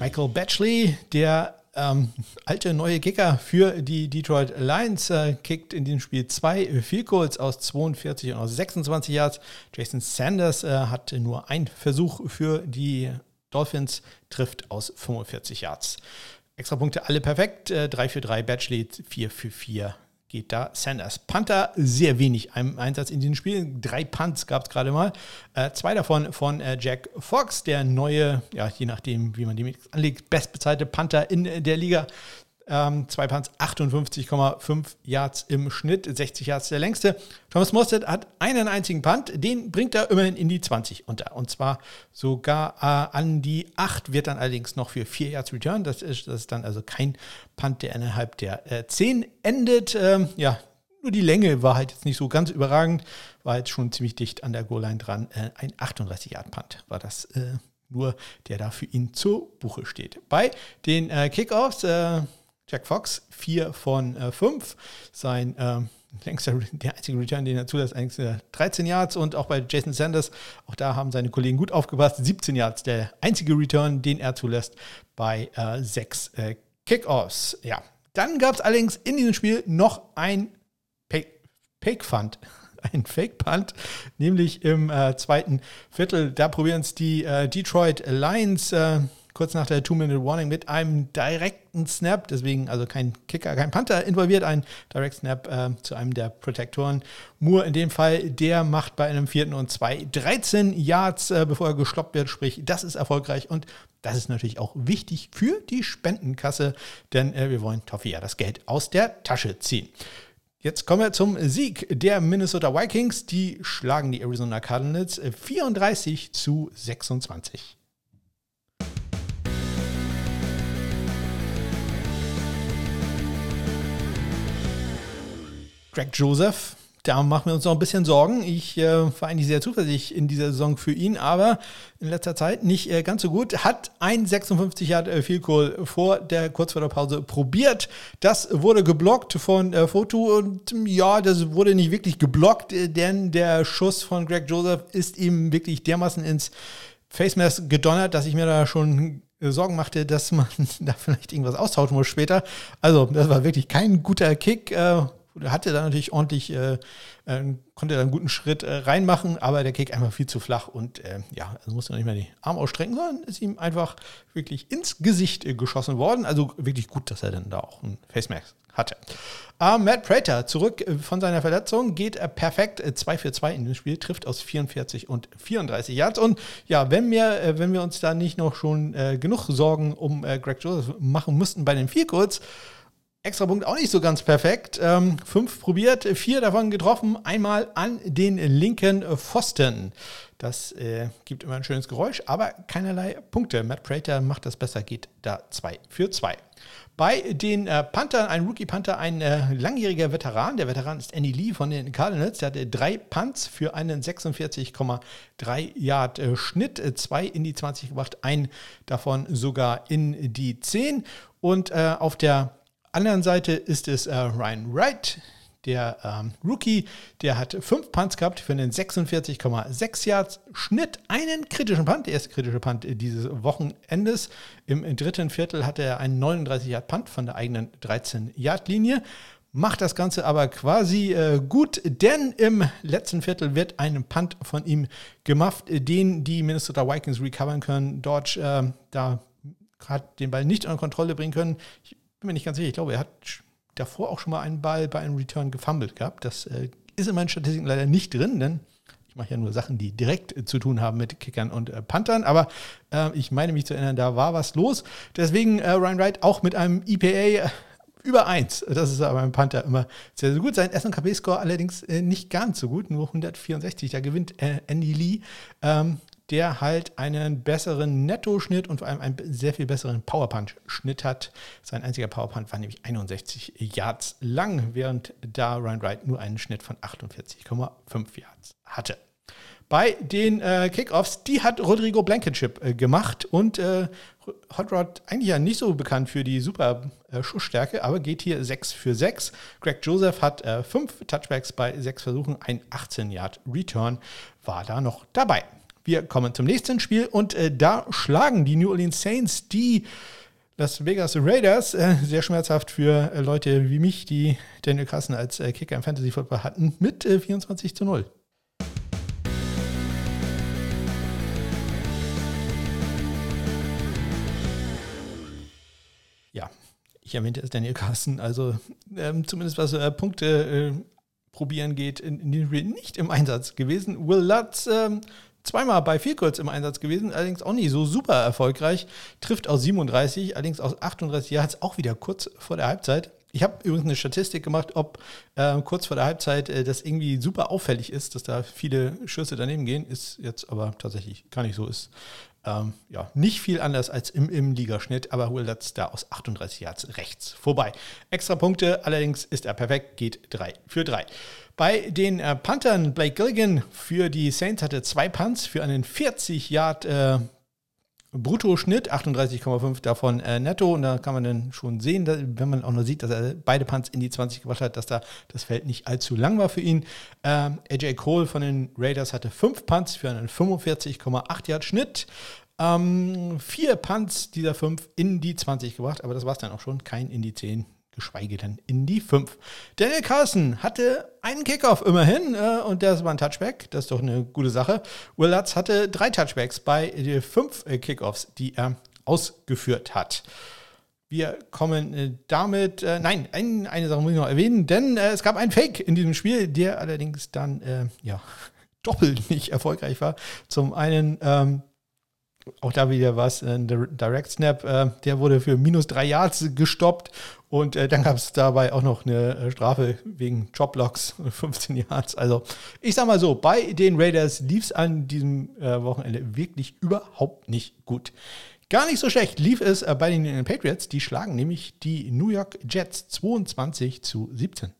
Michael Batchley, der ähm, alte neue Kicker für die Detroit Lions äh, kickt in diesem Spiel zwei Field Goals aus 42 und aus 26 Yards. Jason Sanders äh, hat nur einen Versuch für die Dolphins, trifft aus 45 Yards. Extra Punkte alle perfekt. Äh, 3 für 3 Batchley, 4 für 4 geht da Sanders. Panther sehr wenig im Einsatz in diesem Spiel. Drei Punts gab es gerade mal. Äh, zwei davon von äh, Jack Fox, der neue, ja, je nachdem, wie man die anlegt, bestbezahlte Panther in der Liga. Ähm, zwei Punts, 58,5 Yards im Schnitt, 60 Yards der längste. Thomas Mostert hat einen einzigen Punt, den bringt er immerhin in die 20 unter. Und zwar sogar äh, an die 8, wird dann allerdings noch für 4 Yards Return. Das ist, das ist dann also kein Punt, der innerhalb der äh, 10 endet. Ähm, ja, nur die Länge war halt jetzt nicht so ganz überragend, war jetzt schon ziemlich dicht an der Goal-Line dran. Äh, ein 38-Yard-Punt war das äh, nur, der da für ihn zur Buche steht. Bei den äh, Kickoffs, äh, Jack Fox, 4 von 5. Äh, Sein äh, längster, der einzige Return, den er zulässt, eigentlich 13 Yards. Und auch bei Jason Sanders, auch da haben seine Kollegen gut aufgepasst, 17 Yards. Der einzige Return, den er zulässt bei äh, 6 äh, Kickoffs. Ja, dann gab es allerdings in diesem Spiel noch ein Fake-Fund. Ein Fake-Punt, nämlich im äh, zweiten Viertel. Da probieren es die äh, Detroit Lions äh, kurz nach der Two-Minute-Warning mit einem direkten Snap, deswegen also kein Kicker, kein Panther involviert, ein Direct Snap äh, zu einem der Protektoren. Moore in dem Fall, der macht bei einem vierten und zwei 13 Yards, äh, bevor er gestoppt wird, sprich, das ist erfolgreich und das ist natürlich auch wichtig für die Spendenkasse, denn äh, wir wollen Toffee ja das Geld aus der Tasche ziehen. Jetzt kommen wir zum Sieg der Minnesota Vikings. Die schlagen die Arizona Cardinals 34 zu 26. Greg Joseph, da machen wir uns noch ein bisschen Sorgen. Ich äh, war eigentlich sehr zuversichtlich in dieser Saison für ihn, aber in letzter Zeit nicht äh, ganz so gut. Hat ein 56 Yard äh, Field Goal vor der kurz vor der Pause probiert. Das wurde geblockt von äh, Foto und ja, das wurde nicht wirklich geblockt, äh, denn der Schuss von Greg Joseph ist ihm wirklich dermaßen ins Face gedonnert, dass ich mir da schon äh, Sorgen machte, dass man da vielleicht irgendwas austauschen muss später. Also, das war wirklich kein guter Kick. Äh, hatte da natürlich ordentlich, äh, äh, konnte da einen guten Schritt äh, reinmachen, aber der Kick einfach viel zu flach und äh, ja, also musste nicht mehr die Arme ausstrecken, sondern ist ihm einfach wirklich ins Gesicht äh, geschossen worden. Also wirklich gut, dass er dann da auch einen Face Mask hatte. Uh, Matt Prater zurück äh, von seiner Verletzung, geht äh, perfekt 2 für 2 in dem Spiel, trifft aus 44 und 34 Yards. Und ja, wenn wir, äh, wenn wir uns da nicht noch schon äh, genug Sorgen um äh, Greg Joseph machen müssten bei den vier kurz, Extra Punkt auch nicht so ganz perfekt. Ähm, fünf probiert, vier davon getroffen. Einmal an den linken Pfosten. Das äh, gibt immer ein schönes Geräusch, aber keinerlei Punkte. Matt Prater macht das besser, geht da 2 für 2. Bei den äh, Panthern, ein Rookie-Panther, ein äh, langjähriger Veteran. Der Veteran ist Andy Lee von den Cardinals. Der hatte drei Punts für einen 46,3 Yard äh, Schnitt. Äh, zwei in die 20 gebracht, ein davon sogar in die 10. Und äh, auf der anderen Seite ist es äh, Ryan Wright, der ähm, Rookie, der hat fünf Punts gehabt für einen 46,6 Yards Schnitt, einen kritischen Punt, der erste kritische Punt dieses Wochenendes. Im dritten Viertel hatte er einen 39 Yard Punt von der eigenen 13 Yard Linie. Macht das Ganze aber quasi äh, gut, denn im letzten Viertel wird ein Punt von ihm gemacht, den die Minnesota Vikings recovern können. Dodge äh, da hat den Ball nicht unter Kontrolle bringen können. Ich bin mir nicht ganz sicher, ich glaube, er hat davor auch schon mal einen Ball bei einem Return gefummelt gehabt. Das äh, ist in meinen Statistiken leider nicht drin, denn ich mache ja nur Sachen, die direkt äh, zu tun haben mit Kickern und äh, Panthern. Aber äh, ich meine mich zu erinnern, da war was los. Deswegen äh, Ryan Wright auch mit einem EPA äh, über 1. Das ist aber beim Panther immer sehr, sehr gut. Sein SNKP-Score allerdings nicht ganz so gut, nur 164. Da gewinnt Andy Lee. Ähm, der halt einen besseren Netto-Schnitt und vor allem einen sehr viel besseren Power-Punch-Schnitt hat. Sein einziger Power-Punch war nämlich 61 Yards lang, während da Ryan Wright nur einen Schnitt von 48,5 Yards hatte. Bei den äh, Kickoffs, die hat Rodrigo Blankenship äh, gemacht und äh, Hot Rod eigentlich ja nicht so bekannt für die super äh, Schussstärke, aber geht hier 6 für 6. Greg Joseph hat 5 äh, Touchbacks bei 6 Versuchen, ein 18 Yard Return war da noch dabei. Wir kommen zum nächsten Spiel und äh, da schlagen die New Orleans Saints die Las Vegas Raiders, äh, sehr schmerzhaft für äh, Leute wie mich, die Daniel Carson als äh, Kicker im Fantasy Football hatten, mit 24 äh, zu 0. Ja, ich erwähnte es Daniel Carson, also ähm, zumindest was äh, Punkte probieren geht, in, in nicht im Einsatz gewesen. Will Lutz ähm, zweimal bei Vielkurs im Einsatz gewesen, allerdings auch nicht so super erfolgreich. Trifft aus 37, allerdings aus 38 Yards auch wieder kurz vor der Halbzeit. Ich habe übrigens eine Statistik gemacht, ob äh, kurz vor der Halbzeit äh, das irgendwie super auffällig ist, dass da viele Schüsse daneben gehen. Ist jetzt aber tatsächlich gar nicht so. Ist ähm, ja, nicht viel anders als im, im Ligaschnitt, aber Wilderts da aus 38 Yards rechts vorbei. Extra Punkte, allerdings ist er perfekt, geht 3 für 3. Bei den äh, Panthern, Blake Gilligan für die Saints hatte zwei Punts für einen 40 Yard äh, Bruttoschnitt, 38,5 davon äh, netto. Und da kann man dann schon sehen, dass, wenn man auch noch sieht, dass er beide Punts in die 20 gebracht hat, dass da das Feld nicht allzu lang war für ihn. Ähm, AJ Cole von den Raiders hatte fünf Punts für einen 45,8 Yard Schnitt. Ähm, vier Punts dieser fünf in die 20 gebracht, aber das war es dann auch schon. Kein in die 10 geschweige denn in die 5. Daniel Carson hatte einen Kickoff immerhin äh, und das war ein Touchback. Das ist doch eine gute Sache. Will Lutz hatte drei Touchbacks bei den fünf äh, Kickoffs, die er ausgeführt hat. Wir kommen äh, damit, äh, nein, ein, eine Sache muss ich noch erwähnen, denn äh, es gab einen Fake in diesem Spiel, der allerdings dann, ja, doppelt nicht erfolgreich war. Zum einen ähm, auch da wieder was, ein Direct Snap, äh, der wurde für minus drei Yards gestoppt und äh, dann gab es dabei auch noch eine äh, Strafe wegen Joblocks, 15 Yards. Also ich sag mal so, bei den Raiders lief es an diesem Wochenende wirklich überhaupt nicht gut. Gar nicht so schlecht lief es bei den Patriots, die schlagen nämlich die New York Jets 22 zu 17.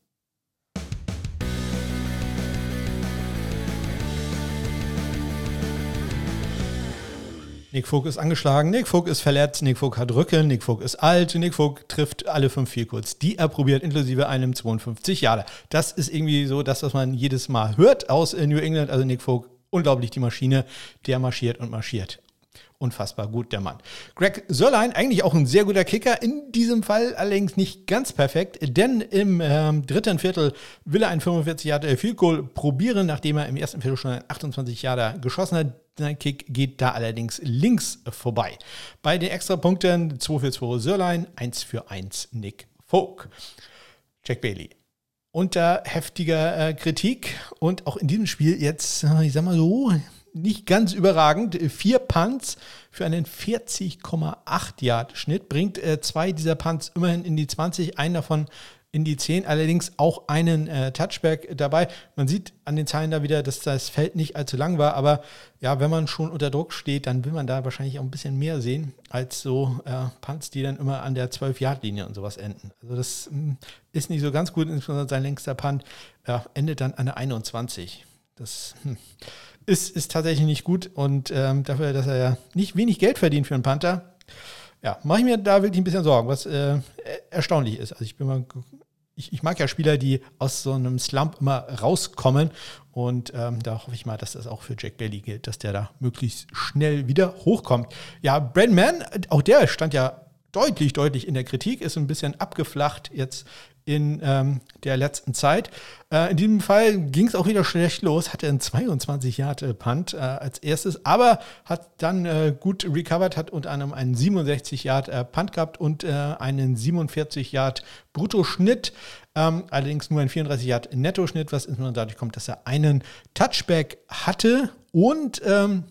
Nick Vogt ist angeschlagen, Nick Vogt ist verletzt, Nick Vogt hat Rücken, Nick Vogt ist alt, Nick Vogt trifft alle fünf vier kurz, die er probiert, inklusive einem 52 Jahre. Das ist irgendwie so das, was man jedes Mal hört aus New England. Also Nick Vogt, unglaublich die Maschine, der marschiert und marschiert. Unfassbar gut, der Mann. Greg Sörlein, eigentlich auch ein sehr guter Kicker, in diesem Fall allerdings nicht ganz perfekt, denn im ähm, dritten Viertel will er einen 45 Jahre Field Goal probieren, nachdem er im ersten Viertel schon einen 28 Jahre geschossen hat. Sein Kick geht da allerdings links vorbei. Bei den Extrapunkten 2 für 2 Sörlein, 1 für 1 Nick Folk. Jack Bailey. Unter heftiger äh, Kritik und auch in diesem Spiel jetzt, äh, ich sag mal so, nicht ganz überragend. Vier Punts für einen 40,8 Yard Schnitt. Bringt äh, zwei dieser Punts immerhin in die 20, einen davon in die 10, allerdings auch einen äh, Touchback dabei. Man sieht an den Zahlen da wieder, dass das Feld nicht allzu lang war, aber ja, wenn man schon unter Druck steht, dann will man da wahrscheinlich auch ein bisschen mehr sehen, als so äh, Punts, die dann immer an der 12-Yard-Linie und sowas enden. Also das mh, hm, ist nicht so ganz gut, insbesondere sein längster Punt ja, endet dann an der 21. Das hm ist, ist tatsächlich nicht gut. Und ähm, dafür, dass er ja nicht wenig Geld verdient für einen Panther, ja, mache ich mir da wirklich ein bisschen Sorgen, was äh, erstaunlich ist. Also ich bin mal, ich, ich, mag ja Spieler, die aus so einem Slump immer rauskommen. Und ähm, da hoffe ich mal, dass das auch für Jack Bailey gilt, dass der da möglichst schnell wieder hochkommt. Ja, Brandon Mann, auch der stand ja deutlich, deutlich in der Kritik, ist ein bisschen abgeflacht jetzt in ähm, der letzten Zeit. Äh, in diesem Fall ging es auch wieder schlecht los, hatte einen 22 Yard äh, Punt äh, als erstes, aber hat dann äh, gut recovered, hat unter anderem einen 67 Yard äh, Punt gehabt und äh, einen 47 Yard Bruttoschnitt. Ähm, allerdings nur ein 34 Yard Nettoschnitt, was insbesondere dadurch kommt, dass er einen Touchback hatte und ähm,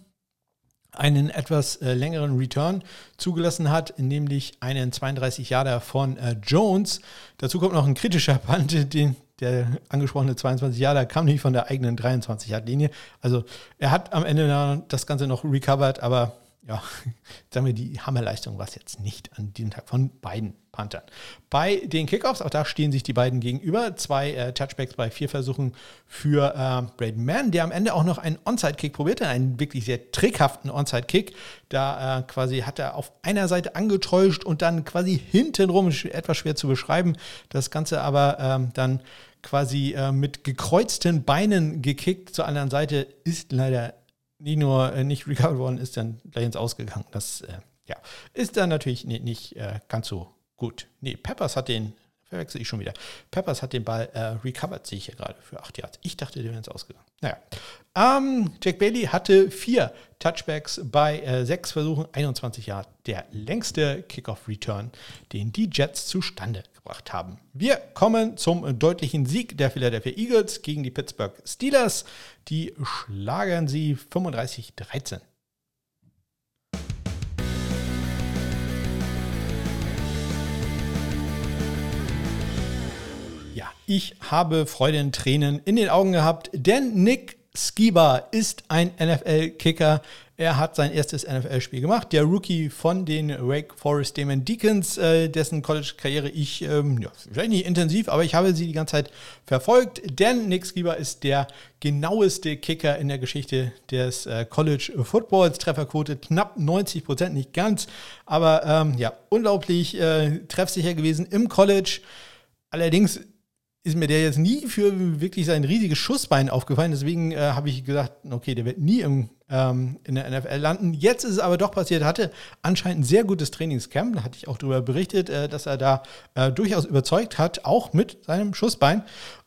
einen etwas äh, längeren Return zugelassen hat, nämlich einen 32 Jahre von äh, Jones. Dazu kommt noch ein kritischer Punt, den, der angesprochene 22 Jahre kam nicht von der eigenen 23 Yard Linie. Also er hat am Ende das Ganze noch recovered, aber ja, sagen wir, die Hammerleistung war es jetzt nicht an diesem Tag von beiden Panthern. Bei den Kickoffs, auch da stehen sich die beiden gegenüber. Zwei äh, Touchbacks bei vier Versuchen für äh, Braden Mann, der am Ende auch noch einen Onside-Kick probierte, einen wirklich sehr trickhaften Onside-Kick. Da äh, quasi hat er auf einer Seite angetäuscht und dann quasi hintenrum, etwas schwer zu beschreiben, das Ganze aber ähm, dann quasi äh, mit gekreuzten Beinen gekickt zur anderen Seite, ist leider nicht nur äh, nicht recovered worden, ist dann gleich ins Ausgegangen. Das äh, ja, ist dann natürlich nicht, nicht äh, ganz so gut. Nee, Peppers hat den, verwechsel ich schon wieder. Peppers hat den Ball äh, recovered, sehe ich hier gerade, für 8 Yards. Ich dachte, der wäre ins Ausgegangen. Naja. Ähm, Jack Bailey hatte vier Touchbacks bei äh, sechs Versuchen, 21 Yards. Der längste Kickoff-Return, den die Jets zustande gebracht haben. Wir kommen zum deutlichen Sieg der Philadelphia Eagles gegen die Pittsburgh Steelers. Die schlagen sie 35-13. Ich habe Freudentränen in den Augen gehabt, denn Nick Skiba ist ein NFL-Kicker. Er hat sein erstes NFL-Spiel gemacht. Der Rookie von den Wake Forest Demon Deacons, äh, dessen College-Karriere ich, ähm, ja, vielleicht nicht intensiv, aber ich habe sie die ganze Zeit verfolgt. Denn Nick Skiba ist der genaueste Kicker in der Geschichte des äh, College Footballs. Trefferquote knapp 90 Prozent, nicht ganz, aber ähm, ja, unglaublich äh, treffsicher gewesen im College. Allerdings ist mir der jetzt nie für wirklich sein riesiges Schussbein aufgefallen. Deswegen äh, habe ich gesagt, okay, der wird nie im, ähm, in der NFL landen. Jetzt ist es aber doch passiert. Er hatte anscheinend ein sehr gutes Trainingscamp. Da hatte ich auch darüber berichtet, äh, dass er da äh, durchaus überzeugt hat, auch mit seinem Schussbein.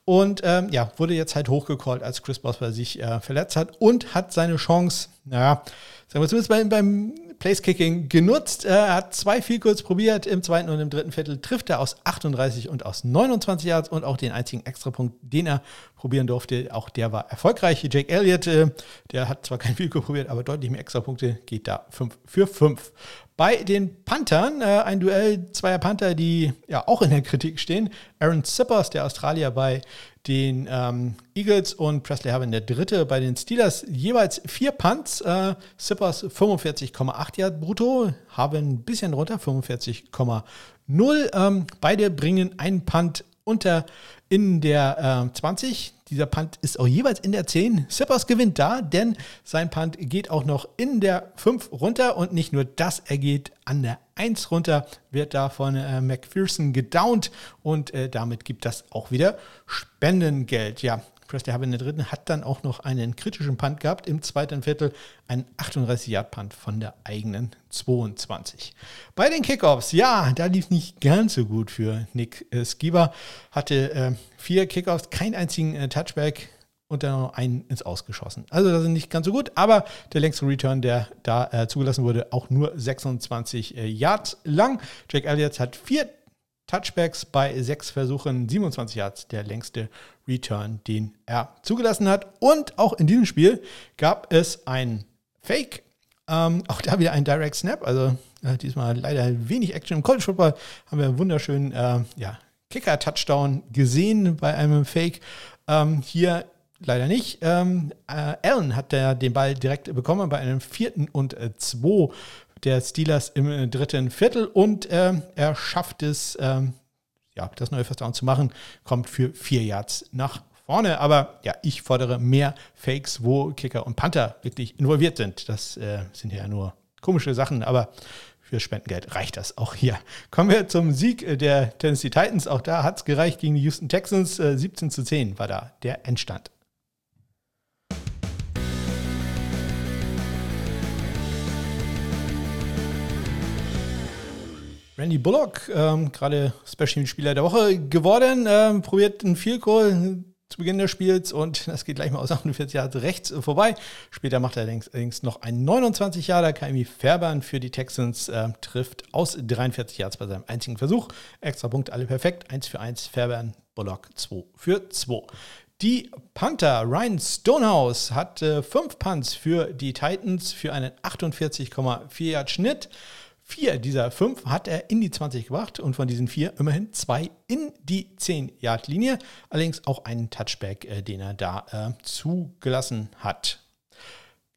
Und ähm, ja, wurde jetzt halt hochgecallt, als Chris Boswell sich äh, verletzt hat und hat seine Chance, naja, sagen wir zumindest beim, beim Placekicking genutzt. Er hat zwei viel kurz probiert. Im zweiten und im dritten Viertel trifft er aus 38 und aus 29 Yards und auch den einzigen Extrapunkt, den er probieren durfte, auch der war erfolgreich. Jake Elliott, äh, der hat zwar kein Field probiert, aber deutlich mehr Extrapunkte, geht da 5 für 5. Bei den Panthern, äh, ein Duell zweier Panther, die ja auch in der Kritik stehen. Aaron Zippers, der Australier bei den ähm, Eagles und Presley Harvin der Dritte bei den Steelers. Jeweils vier Punts. Äh, Zippers 45,8 Yard brutto, haben ein bisschen runter, 45,0. Ähm, beide bringen einen Punt unter in der äh, 20. Dieser Punt ist auch jeweils in der 10. Sippers gewinnt da, denn sein Punt geht auch noch in der 5 runter und nicht nur das, er geht an der 1 runter, wird da von äh, McPherson gedownt und äh, damit gibt das auch wieder Spendengeld. Ja, Presley Harvin in der dritten hat dann auch noch einen kritischen Punt gehabt im zweiten Viertel, ein 38-Yard-Punt von der eigenen 22. Bei den Kickoffs, ja, da lief nicht ganz so gut für Nick äh, Skiba. Hatte äh, vier Kickoffs, keinen einzigen äh, Touchback und dann noch einen ins Ausgeschossen. Also das ist nicht ganz so gut, aber der längste Return, der da äh, zugelassen wurde, auch nur 26 äh, Yards lang. Jack Elliott hat vier Touchbacks bei sechs Versuchen, 27 Yards, der längste Return, den er zugelassen hat. Und auch in diesem Spiel gab es ein Fake. Ähm, auch da wieder ein Direct Snap, also äh, diesmal leider wenig Action im College Football. Haben wir einen wunderschönen äh, ja, Kicker-Touchdown gesehen bei einem Fake. Ähm, hier leider nicht. Ähm, äh, Allen hat der den Ball direkt bekommen bei einem vierten und äh, zwei der Steelers im äh, dritten Viertel und äh, er schafft es, äh, ja, das neue First Down zu machen, kommt für vier Yards nach vorne. Aber ja, ich fordere mehr Fakes, wo Kicker und Panther wirklich involviert sind. Das äh, sind ja nur komische Sachen, aber für Spendengeld reicht das auch hier. Kommen wir zum Sieg der Tennessee Titans. Auch da hat es gereicht gegen die Houston Texans. 17 zu 10 war da der Endstand. Randy Bullock, ähm, gerade Special-Spieler der Woche geworden, ähm, probiert einen Field Goal zu Beginn des Spiels und das geht gleich mal aus 48 Yards rechts vorbei. Später macht er allerdings noch einen 29 Jahre. KMI Fairbairn für die Texans äh, trifft aus 43 Yards bei seinem einzigen Versuch. Extra Punkt, alle perfekt. 1 für 1 Fairbairn, Bullock 2 für 2. Die Panther Ryan Stonehouse hat 5 äh, Punts für die Titans für einen 48,4 Yard Schnitt. Vier dieser fünf hat er in die 20 gebracht und von diesen vier immerhin zwei in die 10-Yard-Linie. Allerdings auch einen Touchback, äh, den er da äh, zugelassen hat.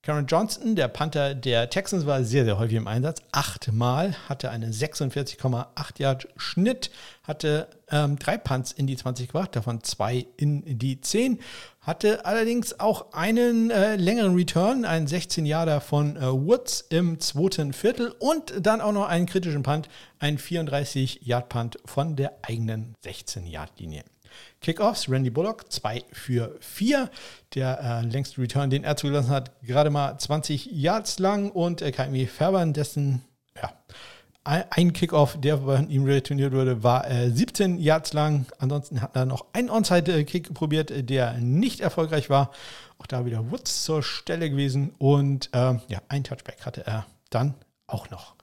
Karen Johnston, der Panther der Texans, war sehr, sehr häufig im Einsatz. Achtmal hatte einen 46,8 Yard Schnitt, hatte ähm, drei Punts in die 20 gebracht, davon zwei in die 10. Hatte allerdings auch einen äh, längeren Return, einen 16 Yarder von äh, Woods im zweiten Viertel und dann auch noch einen kritischen Punt, einen 34 Yard Punt von der eigenen 16 Yard Linie. Kickoffs, Randy Bullock 2 für 4. Der äh, längste Return, den er zugelassen hat, gerade mal 20 Yards lang und äh, KMI Fairbairn, dessen ja, ein Kickoff, der bei ihm retourniert wurde, war äh, 17 Yards lang. Ansonsten hat er noch einen Onside-Kick probiert, der nicht erfolgreich war. Auch da wieder Woods zur Stelle gewesen und äh, ja, ein Touchback hatte er dann auch noch.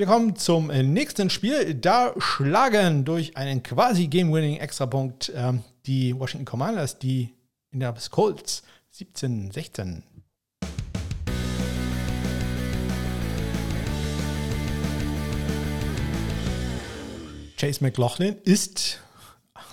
Wir kommen zum äh, nächsten Spiel. Da schlagen durch einen quasi Game-Winning Extrapunkt äh, die Washington Commanders die Indianapolis Colts 17-16. Chase McLaughlin ist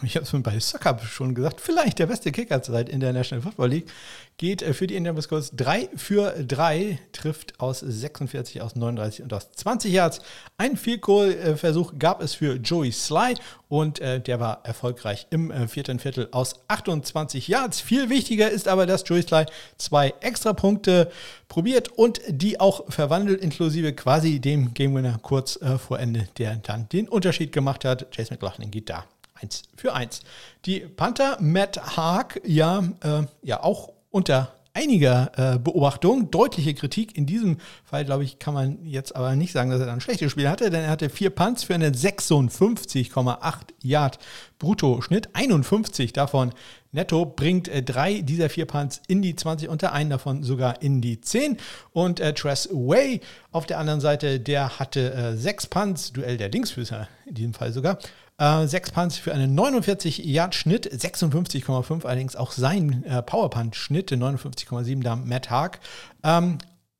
ich habe es bei Soccer schon gesagt, vielleicht der beste Kicker zurzeit in der National Football League, geht äh, für die Indianapolis Colts 3 für 3, trifft aus 46, aus 39 und aus 20 Yards. Ein Field Goal Versuch gab es für Joey Sly und äh, der war erfolgreich im äh, vierten Viertel aus 28 Yards. Viel wichtiger ist aber, dass Joey Sly zwei extra Punkte probiert und die auch verwandelt, inklusive quasi dem Game Winner kurz äh, vor Ende, der dann den Unterschied gemacht hat. Chase McLaughlin geht da 1 für 1. Die Panther Matt Haag, ja, äh, ja auch unter einiger äh, Beobachtung, deutliche Kritik. In diesem Fall, glaube ich, kann man jetzt aber nicht sagen, dass er ein schlechtes Spiel hatte, denn er hatte vier Punts für einen 56,8 Yard Bruttoschnitt, 51 davon netto, bringt äh, drei dieser vier Punts in die 20, unter einen davon sogar in die 10. Und äh, Tress Way auf der anderen Seite, der hatte äh, sechs Punts, Duell der Linksfüßer in diesem Fall sogar, äh, sechs Punts für einen 49-Yard-Schnitt, 56,5 allerdings auch sein äh, Power-Punt-Schnitt, 59,7 da Matt Haag. Ähm,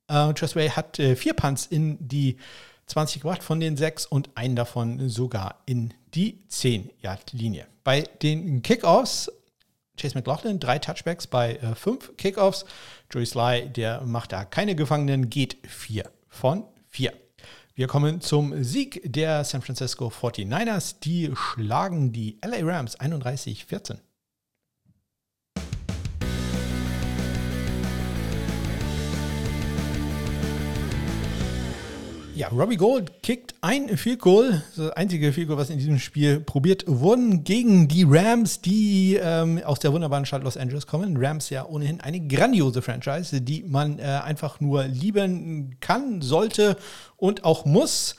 äh, Tressway hat äh, vier Punts in die 20 gebracht von den sechs und einen davon sogar in die 10-Yard-Linie. Bei den Kickoffs Chase McLaughlin, drei Touchbacks bei äh, fünf Kickoffs. Joey Sly, der macht da keine Gefangenen, geht vier von vier. Wir kommen zum Sieg der San Francisco 49ers. Die schlagen die LA Rams 31-14. Ja, Robbie Gold kickt ein Field Goal, das einzige Field Goal, was in diesem Spiel probiert wurden, gegen die Rams, die ähm, aus der wunderbaren Stadt Los Angeles kommen. Rams ja ohnehin eine grandiose Franchise, die man äh, einfach nur lieben kann, sollte und auch muss.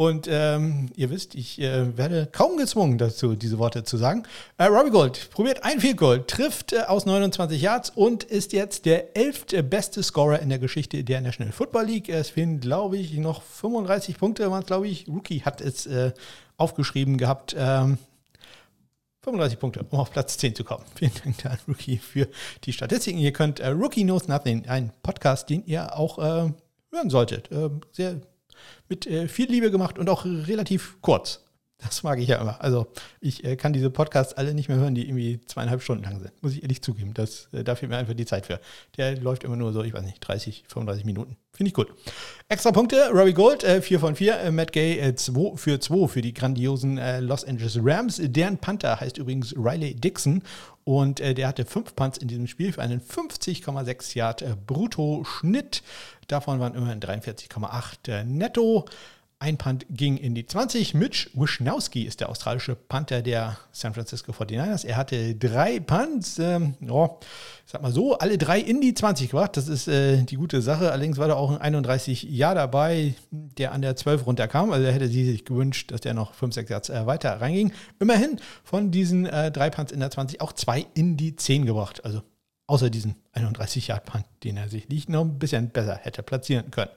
Und ähm, ihr wisst, ich äh, werde kaum gezwungen dazu, diese Worte zu sagen. Äh, Robbie Gold probiert ein Field Goal, trifft äh, aus 29 Yards und ist jetzt der elfte beste Scorer in der Geschichte der National Football League. Es fehlen, glaube ich, noch 35 Punkte, waren glaube ich. Rookie hat es äh, aufgeschrieben gehabt. Ähm, 35 Punkte, um auf Platz 10 zu kommen. Vielen Dank an Rookie für die Statistiken. Ihr könnt äh, Rookie Knows Nothing, ein Podcast, den ihr auch äh, hören solltet. sehr mit äh, viel Liebe gemacht und auch relativ kurz. Das mag ich ja immer. Also ich äh, kann diese Podcasts alle nicht mehr hören, die irgendwie zweieinhalb Stunden lang sind. Muss ich ehrlich zugeben. Das, äh, da fehlt mir einfach die Zeit für. Der läuft immer nur so, ich weiß nicht, 30, 35 Minuten. Finde ich gut. Extra Punkte, Robbie Gold, äh, 4 von 4. Äh, Matt Gay, äh, 2 für 2 für die grandiosen Los Angeles Rams. Deren Panther heißt übrigens Riley Dixon. Und äh, der hatte 5 Punts in diesem Spiel für einen 50,6 Yard äh, Brutto-Schnitt. Davon waren immerhin 43,8 netto. Ein Punt ging in die 20. Mitch Wischnowski ist der australische Panther der San Francisco 49ers. Er hatte drei Punts, ähm, oh, sag mal so, alle drei in die 20 gebracht. Das ist äh, die gute Sache. Allerdings war da auch ein 31 Jahr dabei, der an der 12 runterkam. Also er hätte sie sich gewünscht, dass der noch 5, 6 Yards äh, weiter reinging. Immerhin von diesen äh, drei Punts in der 20 auch zwei in die 10 gebracht. Also Außer diesen 31 Yard Punt, den er sich nicht noch ein bisschen besser hätte platzieren können.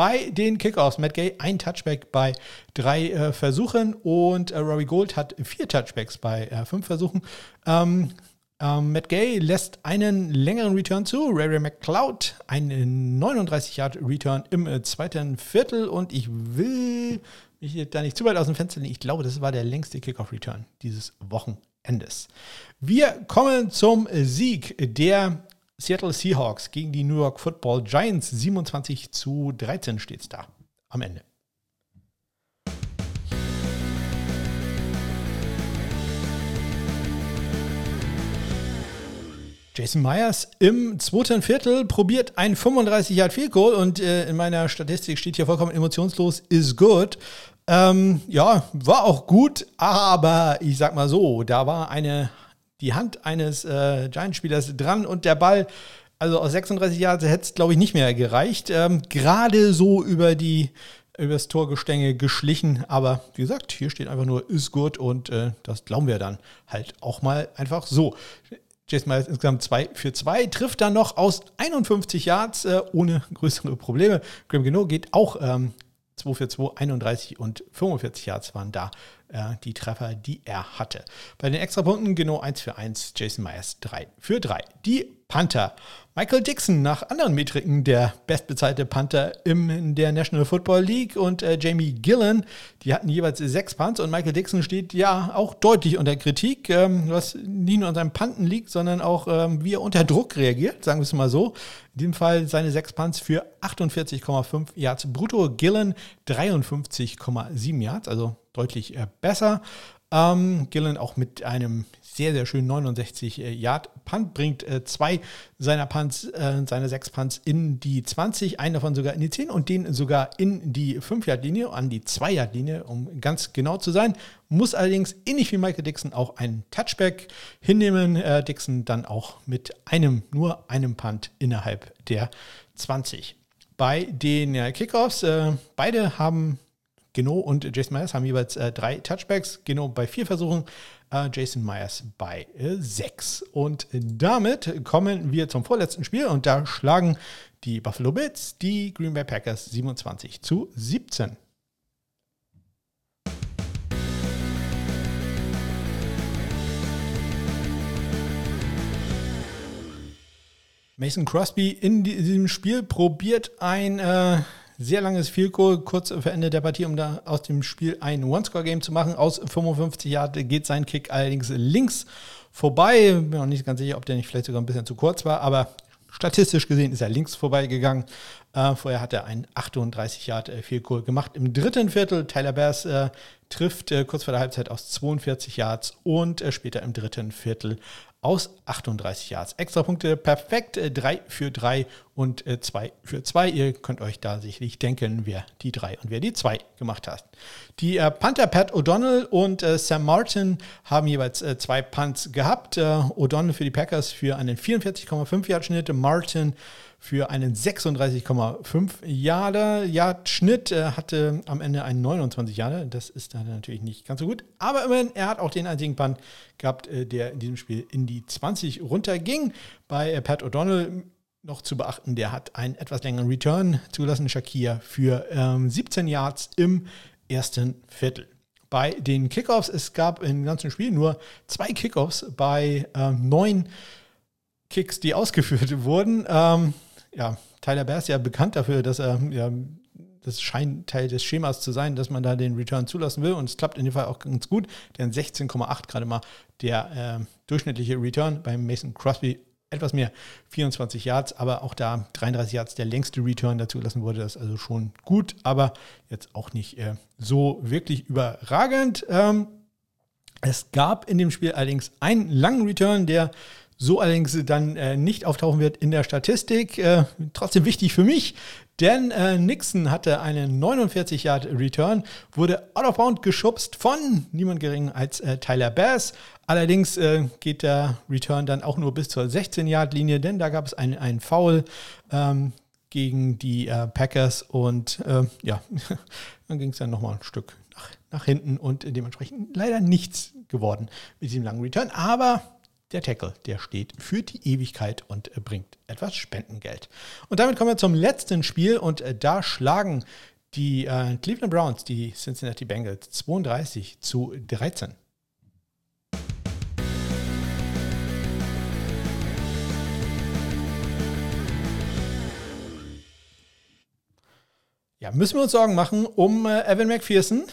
Bei den Kickoffs, Matt Gay ein Touchback bei drei äh, Versuchen und äh, Robbie Gold hat vier Touchbacks bei äh, fünf Versuchen. Ähm, ähm, Matt Gay lässt einen längeren Return zu. Ray Ray McCloud einen 39-Yard-Return im äh, zweiten Viertel. Und ich will mich da nicht zu weit aus dem Fenster legen. Ich glaube, das war der längste Kickoff-Return dieses Wochenendes. Endes. Wir kommen zum Sieg der Seattle Seahawks gegen die New York Football Giants. 27 zu 13 steht es da am Ende. Jason Myers im zweiten Viertel probiert ein 35 Yard Field Goal und äh, in meiner Statistik steht hier vollkommen emotionslos is good. Ähm, ja, war auch gut, aber ich sag mal so, da war eine, die Hand eines äh, Giants-Spielers dran und der Ball, also aus 36 Jahren hätte es, glaube ich, nicht mehr gereicht. Ähm, Gerade so über die übers Torgestänge geschlichen, aber wie gesagt, hier steht einfach nur ist gut und äh, das glauben wir dann halt auch mal einfach so. Jason Myers insgesamt 2 für 2, trifft dann noch aus 51 Yards äh, ohne größere Probleme. Graham Geno geht auch ähm, 2 für 2, 31 und 45 Yards waren da äh, die Treffer, die er hatte. Bei den Extrapunkten genau 1 für 1, Jason Myers 3 für 3. Die Panther. Michael Dixon nach anderen Metriken der bestbezahlte Panther in der National Football League und äh, Jamie Gillen, die hatten jeweils sechs Punts und Michael Dixon steht ja auch deutlich unter Kritik, ähm, was nie nur an seinem Panten liegt, sondern auch ähm, wie er unter Druck reagiert, sagen wir es mal so. In diesem Fall seine sechs Punts für 48,5 Yards brutto, Gillen 53,7 Yards, also deutlich äh, besser. Ähm, Gillen auch mit einem sehr, sehr schönen 69 äh, Yard Punt, bringt äh, zwei seiner Punts, äh, seine sechs Punts in die 20, einen davon sogar in die 10 und den sogar in die 5 Yard Linie, an die 2 Yard Linie, um ganz genau zu sein. Muss allerdings ähnlich wie Michael Dixon auch einen Touchback hinnehmen. Äh, Dixon dann auch mit einem, nur einem Punt innerhalb der 20. Bei den äh, Kickoffs, beide haben Geno und Jason Myers haben jeweils äh, drei Touchbacks. Geno bei vier Versuchen, äh, Jason Myers bei äh, sechs. Und damit kommen wir zum vorletzten Spiel und da schlagen die Buffalo Bills die Green Bay Packers 27 zu 17. Mason Crosby in diesem Spiel probiert ein äh, sehr langes Field Goal, kurz vor Ende der Partie, um da aus dem Spiel ein One-Score-Game zu machen. Aus 55 Yard geht sein Kick allerdings links vorbei. Bin noch nicht ganz sicher, ob der nicht vielleicht sogar ein bisschen zu kurz war, aber statistisch gesehen ist er links vorbeigegangen. Äh, vorher hat er einen 38 Yard äh, Field Goal gemacht. Im dritten Viertel, Tyler Bass äh, trifft äh, kurz vor der Halbzeit aus 42 Yards und äh, später im dritten Viertel aus 38 Yards. Extrapunkte perfekt, 3 äh, für 3 und 2 äh, für 2. Ihr könnt euch da sicherlich denken, wer die 3 und wer die 2 gemacht hat. Die äh, Panther Pat O'Donnell und Sam Martin haben jeweils zwei Punts gehabt. O'Donnell für die Packers für einen 44,5 Yard Schnitt, Martin für einen 36,5 Jahre Yard Schnitt. Er hatte am Ende einen 29 Jahre. Das ist dann natürlich nicht ganz so gut. Aber immerhin, er hat auch den einzigen Punt gehabt, äh, der in diesem Spiel in die 20 runterging. Bei äh, Pat O'Donnell noch zu beachten, der hat einen etwas längeren Return zugelassen, Shakir, für ähm, 17 Yards im ersten Viertel. Bei den Kickoffs, es gab im ganzen Spiel nur zwei Kickoffs bei ähm, neun Kicks, die ausgeführt wurden. Ähm, ja, Tyler Bass ja bekannt dafür, dass er, ja, das scheint Teil des Schemas zu sein, dass man da den Return zulassen will. Und es klappt in dem Fall auch ganz gut. Denn 16,8 gerade mal der äh, durchschnittliche Return beim Mason Crosby etwas mehr, 24 Yards, aber auch da 33 Yards der längste Return dazu gelassen wurde. Das ist also schon gut, aber jetzt auch nicht äh, so wirklich überragend. Ähm, es gab in dem Spiel allerdings einen langen Return, der so allerdings dann äh, nicht auftauchen wird in der Statistik. Äh, trotzdem wichtig für mich, denn äh, Nixon hatte einen 49-Yard-Return, wurde out of bound geschubst von niemand geringer als äh, Tyler Bass. Allerdings äh, geht der Return dann auch nur bis zur 16-Yard-Linie, denn da gab es einen, einen Foul. Ähm, gegen die äh, Packers und äh, ja, dann ging es dann nochmal ein Stück nach, nach hinten und dementsprechend leider nichts geworden mit diesem langen Return. Aber der Tackle, der steht für die Ewigkeit und äh, bringt etwas Spendengeld. Und damit kommen wir zum letzten Spiel und äh, da schlagen die äh, Cleveland Browns die Cincinnati Bengals 32 zu 13. Ja, müssen wir uns Sorgen machen um äh, Evan McPherson.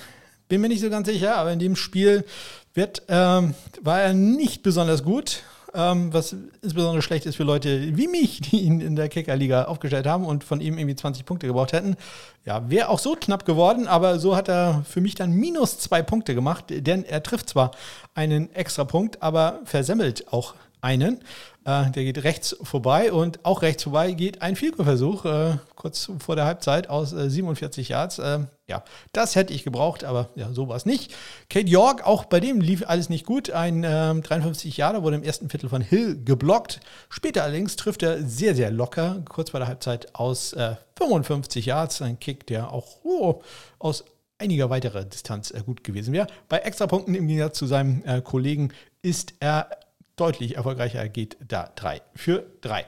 Bin mir nicht so ganz sicher, aber in dem Spiel wird, ähm, war er nicht besonders gut. Ähm, was insbesondere schlecht ist für Leute wie mich, die ihn in der Kickerliga aufgestellt haben und von ihm irgendwie 20 Punkte gebraucht hätten. Ja, wäre auch so knapp geworden, aber so hat er für mich dann minus zwei Punkte gemacht, denn er trifft zwar einen extra Punkt, aber versemmelt auch einen. Äh, der geht rechts vorbei und auch rechts vorbei geht ein Vielversuch äh, kurz vor der Halbzeit aus äh, 47 Yards. Äh, ja, das hätte ich gebraucht, aber ja, so war es nicht. Kate York, auch bei dem lief alles nicht gut. Ein 53 ähm, Jahre wurde im ersten Viertel von Hill geblockt. Später allerdings trifft er sehr, sehr locker, kurz vor der Halbzeit aus 55 äh, Yards. Ein Kick, der auch oh, aus einiger weiterer Distanz gut gewesen wäre. Bei Extrapunkten im Gegensatz zu seinem Kollegen ist er deutlich erfolgreicher geht da 3 für 3.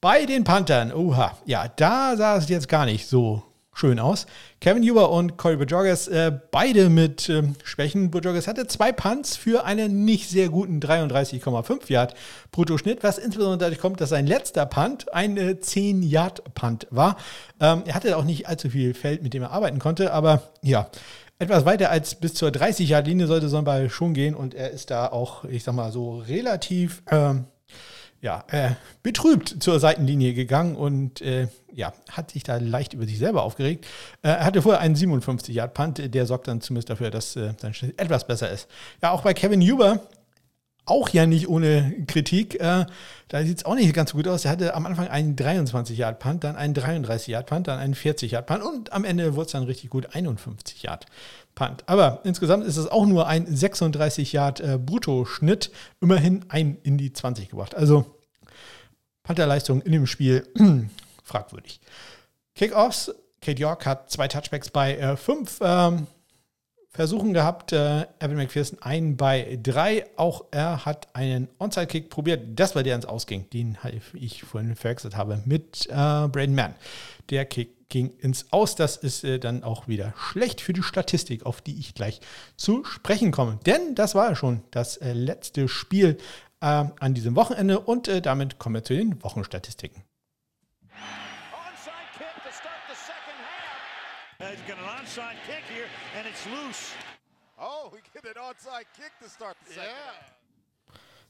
Bei den Panthern, oha, ja, da sah es jetzt gar nicht so schön aus. Kevin Huber und Corey Bojorges, äh, beide mit ähm, Schwächen. Bojorges hatte zwei Punts für einen nicht sehr guten 33,5 Yard Bruttoschnitt, was insbesondere dadurch kommt, dass sein letzter Punt ein äh, 10 Yard Punt war. Ähm, er hatte auch nicht allzu viel Feld, mit dem er arbeiten konnte, aber ja, etwas weiter als bis zur 30-Yard-Linie sollte so ein Ball schon gehen und er ist da auch, ich sag mal so, relativ ähm, ja, äh, betrübt zur Seitenlinie gegangen und äh, ja, hat sich da leicht über sich selber aufgeregt. Äh, er hatte vorher einen 57-Yard-Punt, der sorgt dann zumindest dafür, dass äh, sein Schnitt etwas besser ist. Ja, auch bei Kevin Huber auch ja nicht ohne Kritik. Äh, da sieht es auch nicht ganz so gut aus. Er hatte am Anfang einen 23-Yard-Punt, dann einen 33-Yard-Punt, dann einen 40-Yard-Punt und am Ende wurde es dann richtig gut 51-Yard-Punt. Aber insgesamt ist es auch nur ein 36-Yard-Bruttoschnitt, immerhin ein in die 20 gebracht. Also Pantherleistung in dem Spiel fragwürdig. Kickoffs. Kate York hat zwei Touchbacks bei äh, fünf. Ähm, Versuchen gehabt. Äh, Evan McPherson ein bei drei. Auch er hat einen Onside-Kick probiert. Das war der ins Ausging, den ich vorhin verwechselt habe mit äh, Braden Mann. Der Kick ging ins Aus. Das ist äh, dann auch wieder schlecht für die Statistik, auf die ich gleich zu sprechen komme. Denn das war schon das äh, letzte Spiel äh, an diesem Wochenende und äh, damit kommen wir zu den Wochenstatistiken. onside kick here, and it's loose. Oh, we get an onside kick to start the second. Yeah.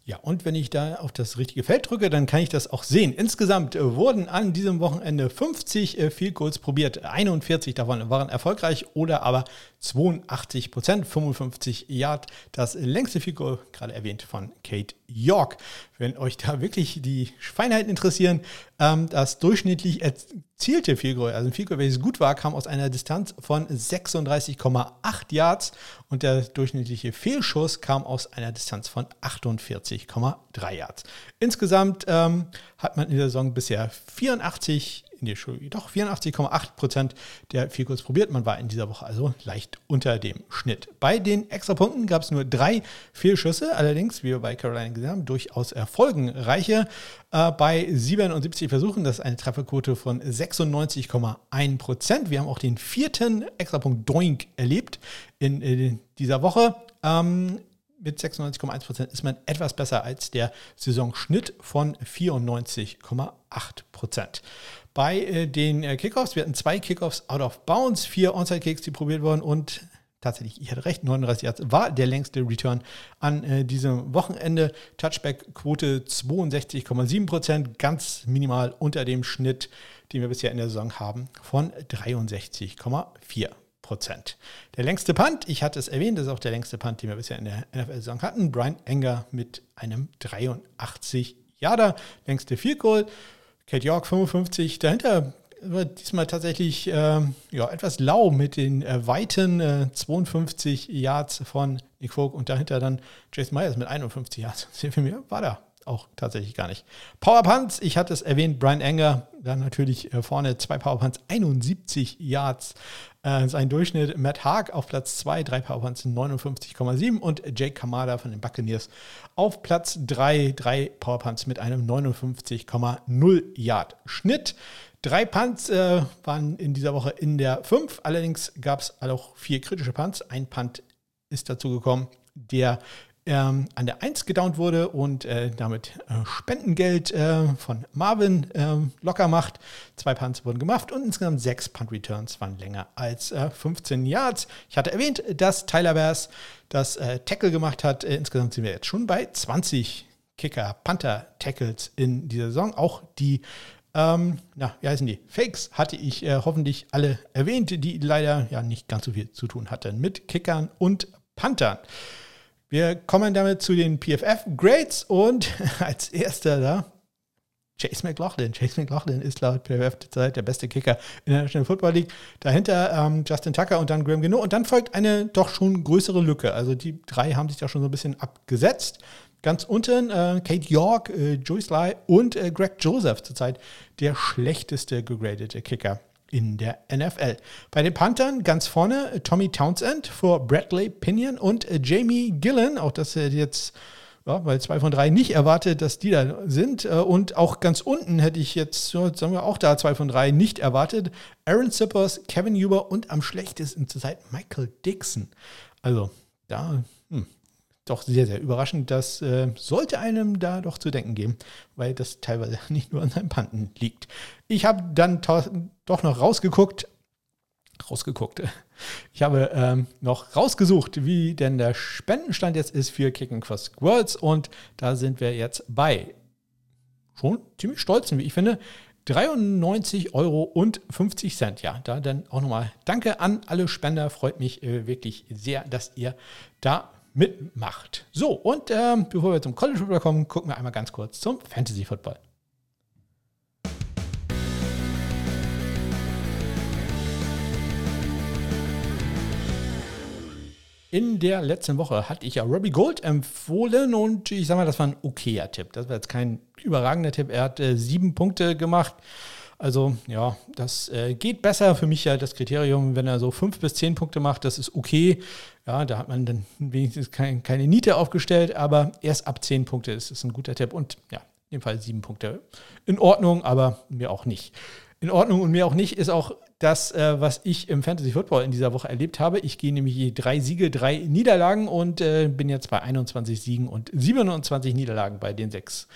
Ja, und wenn ich da auf das richtige Feld drücke, dann kann ich das auch sehen. Insgesamt äh, wurden an diesem Wochenende 50 äh, Field Goals probiert. 41 davon waren erfolgreich oder aber 82 Prozent, 55 Yard. Das längste Field Goal, gerade erwähnt, von Kate York. Wenn euch da wirklich die Feinheiten interessieren, ähm, das durchschnittlich erzielte Field also ein Field welches gut war, kam aus einer Distanz von 36,8 Yards und der durchschnittliche Fehlschuss kam aus einer Distanz von 48,3 Yards. Insgesamt ähm, hat man in der Saison bisher 84 nee, doch 84,8 Prozent der Vielkurs probiert. Man war in dieser Woche also leicht unter dem Schnitt. Bei den Extrapunkten gab es nur drei Fehlschüsse, allerdings, wie wir bei Carolina gesehen haben, durchaus erfolgenreiche. Äh, bei 77 Versuchen, das ist eine Trefferquote von 96,1 Prozent. Wir haben auch den vierten Extrapunkt Doink erlebt in, in dieser Woche. Ähm, mit 96,1 Prozent ist man etwas besser als der Saisonschnitt von 94,8 Prozent bei äh, den äh, Kickoffs. Wir hatten zwei Kickoffs out of bounds, vier Onside-Kicks, die probiert wurden und tatsächlich, ich hatte recht, 39 Yards war der längste Return an äh, diesem Wochenende. Touchback-Quote 62,7 Prozent, ganz minimal unter dem Schnitt, den wir bisher in der Saison haben, von 63,4 Prozent. Der längste Punt, ich hatte es erwähnt, das ist auch der längste Punt, den wir bisher in der NFL-Saison hatten. Brian Enger mit einem 83 Yarder, längste Field Goal. Kate York 55, dahinter war diesmal tatsächlich äh, ja, etwas lau mit den äh, weiten äh, 52 Yards von Nick Folk und dahinter dann Jason Myers mit 51 Yards. Für mich war da auch tatsächlich gar nicht. Power Punts, ich hatte es erwähnt, Brian Enger, dann natürlich äh, vorne zwei Power Punts, 71 Yards. Äh, sein Durchschnitt, Matt Haag auf Platz 2, drei Power Punts 59,7 und Jake Kamada von den Buccaneers auf Platz 3, drei Power Punts mit einem 59,0 Yard Schnitt. Drei Punts äh, waren in dieser Woche in der 5. Allerdings gab es auch vier kritische Punts. Ein Punt ist dazu gekommen, der ähm, an der 1 gedownt wurde und äh, damit äh, Spendengeld äh, von Marvin ähm, locker macht. Zwei Punts wurden gemacht und insgesamt sechs Punt-Returns waren länger als 15 äh, Yards. Ich hatte erwähnt, dass Tyler Bass das äh, Tackle gemacht hat. Insgesamt sind wir jetzt schon bei 20 Kicker, Panther-Tackles in dieser Saison. Auch die ähm, na, wie heißen die? Fakes hatte ich äh, hoffentlich alle erwähnt, die leider ja nicht ganz so viel zu tun hatten mit Kickern und Panthern. Wir kommen damit zu den PFF-Grades und als erster da Chase McLaughlin. Chase McLaughlin ist laut PFF derzeit der beste Kicker in der National Football League. Dahinter ähm, Justin Tucker und dann Graham Gino. Und dann folgt eine doch schon größere Lücke. Also die drei haben sich da schon so ein bisschen abgesetzt. Ganz unten äh, Kate York, äh, Joyce Lai und äh, Greg Joseph zurzeit der schlechteste gegradete Kicker in der NFL. Bei den Panthern ganz vorne Tommy Townsend vor Bradley Pinion und äh, Jamie Gillen. Auch das jetzt, ja, weil zwei von drei nicht erwartet, dass die da sind. Äh, und auch ganz unten hätte ich jetzt, sagen wir auch da zwei von drei nicht erwartet. Aaron Zippers, Kevin Huber und am schlechtesten zurzeit Michael Dixon. Also da doch sehr, sehr überraschend. Das äh, sollte einem da doch zu denken geben, weil das teilweise nicht nur an seinen Panten liegt. Ich habe dann doch noch rausgeguckt, rausgeguckt. Ich habe ähm, noch rausgesucht, wie denn der Spendenstand jetzt ist für Kicking Cross Worlds und da sind wir jetzt bei schon ziemlich stolzen, wie ich finde, 93 Euro und 50 Cent. Ja, da dann auch nochmal Danke an alle Spender. Freut mich äh, wirklich sehr, dass ihr da mitmacht. So, und ähm, bevor wir zum College Football kommen, gucken wir einmal ganz kurz zum Fantasy Football. In der letzten Woche hatte ich ja Robbie Gold empfohlen und ich sage mal, das war ein okayer Tipp. Das war jetzt kein überragender Tipp. Er hat äh, sieben Punkte gemacht. Also ja, das äh, geht besser für mich ja das Kriterium, wenn er so fünf bis zehn Punkte macht, das ist okay. Ja, da hat man dann wenigstens kein, keine Niete aufgestellt, aber erst ab zehn Punkte ist es ein guter Tipp und ja, in dem Fall sieben Punkte. In Ordnung, aber mir auch nicht. In Ordnung und mir auch nicht ist auch das, äh, was ich im Fantasy Football in dieser Woche erlebt habe. Ich gehe nämlich je drei Siege, drei Niederlagen und äh, bin jetzt bei 21 Siegen und 27 Niederlagen bei den sechs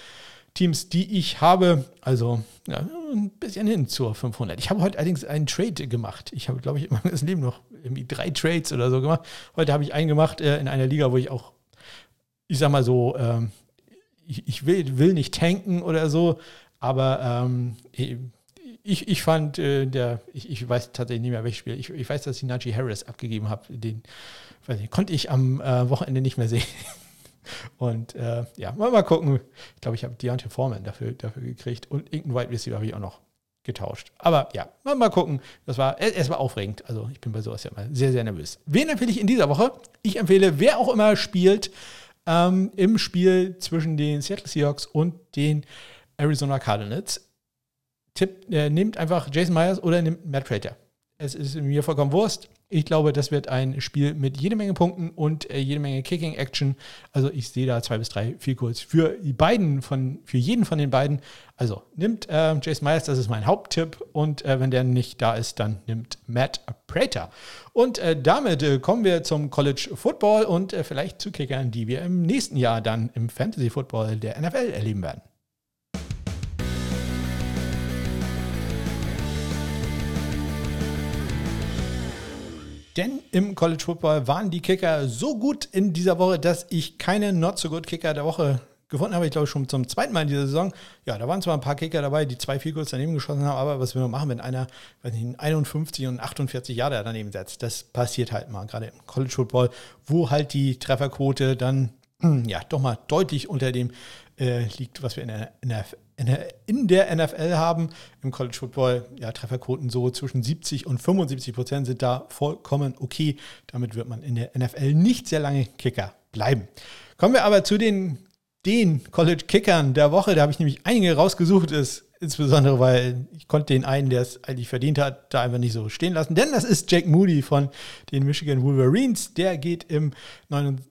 Teams, die ich habe. Also ja, ein bisschen hin zur 500. Ich habe heute allerdings einen Trade gemacht. Ich habe, glaube ich, in meinem Leben noch irgendwie drei Trades oder so gemacht. Heute habe ich einen gemacht äh, in einer Liga, wo ich auch, ich sag mal so, ähm, ich, ich, will, will nicht tanken oder so, aber ähm, ich, ich fand, äh, der, ich, ich weiß tatsächlich nicht mehr, welches Spiel. Ich, ich weiß, dass ich Najee Harris abgegeben habe. Den nicht, konnte ich am äh, Wochenende nicht mehr sehen. Und äh, ja, mal, mal gucken. Ich glaube, ich habe Deontay Foreman dafür, dafür gekriegt und irgendeinen White Receiver habe ich auch noch getauscht. Aber ja, mal, mal gucken. Das war, es war aufregend. Also ich bin bei sowas ja immer sehr, sehr nervös. Wen empfehle ich in dieser Woche? Ich empfehle, wer auch immer spielt, ähm, im Spiel zwischen den Seattle Seahawks und den Arizona Cardinals. Tipp, äh, nehmt einfach Jason Myers oder nehmt Matt Prater. Es ist mir vollkommen Wurst. Ich glaube, das wird ein Spiel mit jede Menge Punkten und äh, jede Menge Kicking-Action. Also ich sehe da zwei bis drei viel kurz für die beiden von, für jeden von den beiden. Also nimmt äh, Jason Myers, das ist mein Haupttipp. Und äh, wenn der nicht da ist, dann nimmt Matt Prater. Und äh, damit äh, kommen wir zum College Football und äh, vielleicht zu Kickern, die wir im nächsten Jahr dann im Fantasy Football der NFL erleben werden. Denn im College Football waren die Kicker so gut in dieser Woche, dass ich keine Not so good Kicker der Woche gefunden habe. Ich glaube schon zum zweiten Mal in dieser Saison. Ja, da waren zwar ein paar Kicker dabei, die zwei viel kurz daneben geschossen haben, aber was will man machen, wenn einer, weiß nicht, 51 und 48 Jahre daneben setzt? Das passiert halt mal, gerade im College Football, wo halt die Trefferquote dann ja doch mal deutlich unter dem äh, liegt, was wir in der, in, in der, NFL haben. Im College Football, ja, Trefferquoten so zwischen 70 und 75 Prozent sind da vollkommen okay. Damit wird man in der NFL nicht sehr lange Kicker bleiben. Kommen wir aber zu den, den College-Kickern der Woche. Da habe ich nämlich einige rausgesucht. Es Insbesondere, weil ich konnte den einen, der es eigentlich verdient hat, da einfach nicht so stehen lassen. Denn das ist Jack Moody von den Michigan Wolverines. Der geht, im,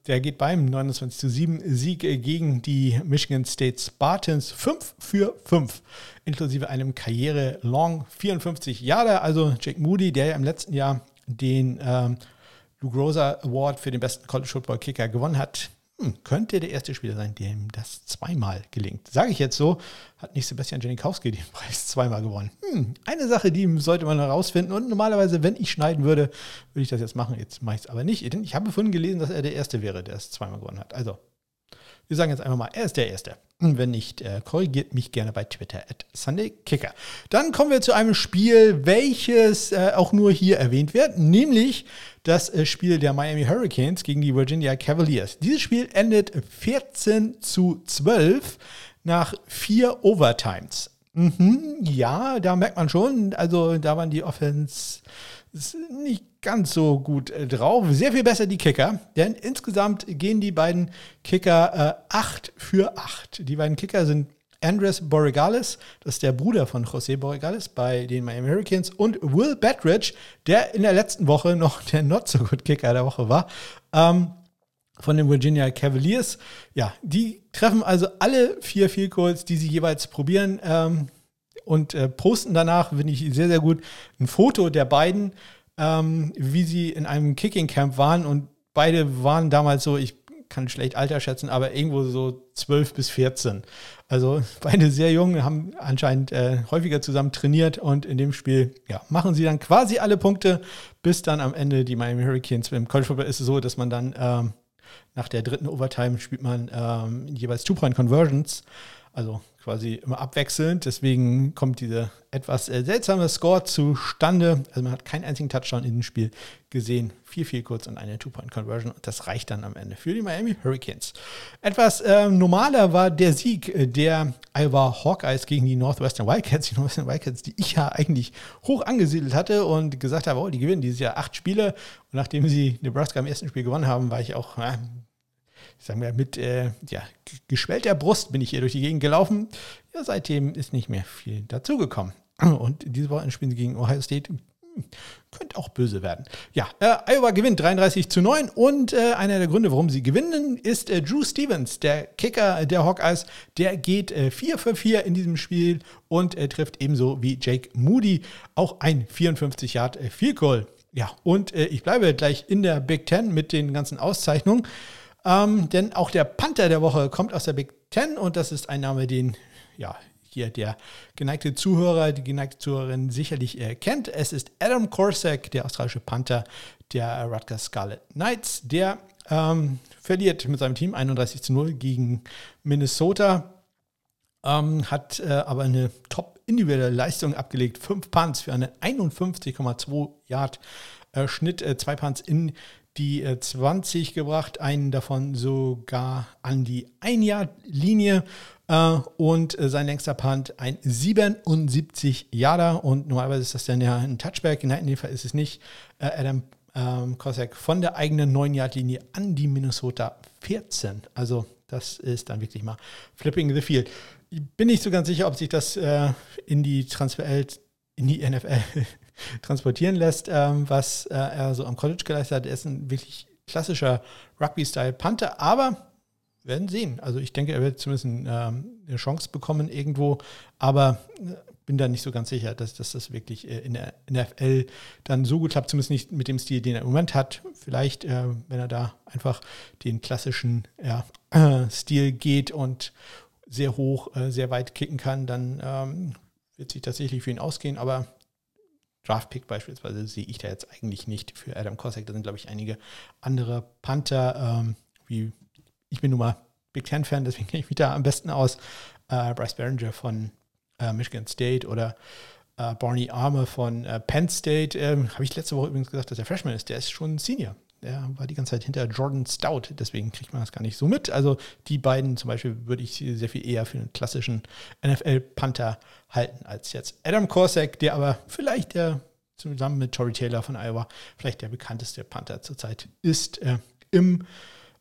der geht beim 29 zu 7 Sieg gegen die Michigan State Spartans 5 für 5. Inklusive einem Karriere-Long 54 Jahre. Also Jack Moody, der ja im letzten Jahr den ähm, Lou Groza Award für den besten College Football Kicker gewonnen hat, hm, könnte der erste Spieler sein, dem das zweimal gelingt. Sage ich jetzt so, hat nicht Sebastian Janikowski den Preis zweimal gewonnen. Hm, eine Sache, die sollte man herausfinden. Und normalerweise, wenn ich schneiden würde, würde ich das jetzt machen. Jetzt mache ich es aber nicht. Ich habe gefunden gelesen, dass er der Erste wäre, der es zweimal gewonnen hat. Also, wir sagen jetzt einfach mal, er ist der Erste. Wenn nicht, äh, korrigiert mich gerne bei Twitter at SundayKicker. Dann kommen wir zu einem Spiel, welches äh, auch nur hier erwähnt wird, nämlich das äh, Spiel der Miami Hurricanes gegen die Virginia Cavaliers. Dieses Spiel endet 14 zu 12 nach vier Overtimes. Mhm, ja, da merkt man schon, also da waren die Offense nicht ganz so gut äh, drauf. Sehr viel besser die Kicker, denn insgesamt gehen die beiden Kicker äh, 8 für 8. Die beiden Kicker sind Andres Borregales, das ist der Bruder von José Borregales bei den Miami Hurricanes, und Will Badridge, der in der letzten Woche noch der Not-So-Good-Kicker der Woche war. Ähm, von den Virginia Cavaliers. Ja, die treffen also alle vier Field Goals, die sie jeweils probieren ähm, und äh, posten danach, finde ich sehr, sehr gut, ein Foto der beiden ähm, wie sie in einem Kicking Camp waren und beide waren damals so, ich kann schlecht Alter schätzen, aber irgendwo so 12 bis 14. Also beide sehr jung, haben anscheinend äh, häufiger zusammen trainiert und in dem Spiel ja, machen sie dann quasi alle Punkte, bis dann am Ende die Miami Hurricanes. Im College Football ist es so, dass man dann ähm, nach der dritten Overtime spielt man ähm, jeweils Two-Point-Conversions. Also quasi immer abwechselnd. Deswegen kommt dieser etwas äh, seltsame Score zustande. Also man hat keinen einzigen Touchdown in dem Spiel gesehen. Viel, viel kurz und eine Two-Point-Conversion. Und das reicht dann am Ende für die Miami Hurricanes. Etwas äh, normaler war der Sieg der Iowa Hawkeyes gegen die Northwestern Wildcats. Die Northwestern Wildcats, die ich ja eigentlich hoch angesiedelt hatte und gesagt habe, oh, die gewinnen dieses Jahr acht Spiele. Und nachdem sie Nebraska im ersten Spiel gewonnen haben, war ich auch äh, sagen wir, mit äh, ja, geschwellter Brust bin ich hier durch die Gegend gelaufen. Ja, seitdem ist nicht mehr viel dazugekommen. Und diese Woche spielen sie gegen Ohio State. Könnte auch böse werden. Ja, äh, Iowa gewinnt 33 zu 9 und äh, einer der Gründe, warum sie gewinnen, ist äh, Drew Stevens, der Kicker der Hawkeyes. Der geht 4 äh, für 4 in diesem Spiel und äh, trifft ebenso wie Jake Moody auch ein 54 Yard äh, Field Goal. Ja, und ich bleibe gleich in der Big Ten mit den ganzen Auszeichnungen. Ähm, denn auch der Panther der Woche kommt aus der Big Ten und das ist ein Name, den ja hier der geneigte Zuhörer, die geneigte Zuhörerin sicherlich erkennt. Es ist Adam Korsak, der australische Panther der Rutgers Scarlet Knights. Der ähm, verliert mit seinem Team 31 zu 0 gegen Minnesota, ähm, hat äh, aber eine top individuelle Leistung abgelegt. Fünf Punts für einen 51,2 Yard äh, Schnitt, äh, zwei Punts in die 20 äh, gebracht, einen davon sogar an die Ein-Jahr-Linie äh, und äh, sein längster Punt ein 77 Yarder und normalerweise ist das dann ja ein Touchback, in dem Fall ist es nicht. Adam ähm, Kosek von der eigenen 9-Yard-Linie an die Minnesota 14. Also das ist dann wirklich mal flipping the field. Bin nicht so ganz sicher, ob sich das äh, in die Transferwelt, in die NFL transportieren lässt, ähm, was äh, er so am College geleistet hat. Er ist ein wirklich klassischer Rugby-Style-Panther, aber werden sehen. Also ich denke, er wird zumindest ein, ähm, eine Chance bekommen irgendwo, aber äh, bin da nicht so ganz sicher, dass, dass das wirklich äh, in der NFL dann so gut klappt, zumindest nicht mit dem Stil, den er im Moment hat. Vielleicht, äh, wenn er da einfach den klassischen ja, äh, Stil geht und sehr hoch, äh, sehr weit kicken kann, dann ähm, wird sich tatsächlich für ihn ausgehen, aber Draftpick beispielsweise sehe ich da jetzt eigentlich nicht für Adam Kosek. Da sind, glaube ich, einige andere Panther, ähm, wie ich bin nun mal Big Ten-Fan, deswegen kenne ich mich da am besten aus. Äh, Bryce Barringer von äh, Michigan State oder äh, Barney Armour von äh, Penn State. Ähm, Habe ich letzte Woche übrigens gesagt, dass er Freshman ist. Der ist schon Senior. Der war die ganze Zeit hinter Jordan Stout, deswegen kriegt man das gar nicht so mit. Also die beiden zum Beispiel würde ich sehr viel eher für einen klassischen NFL-Panther halten als jetzt Adam Korsak, der aber vielleicht der zusammen mit Tory Taylor von Iowa vielleicht der bekannteste Panther zurzeit ist äh, im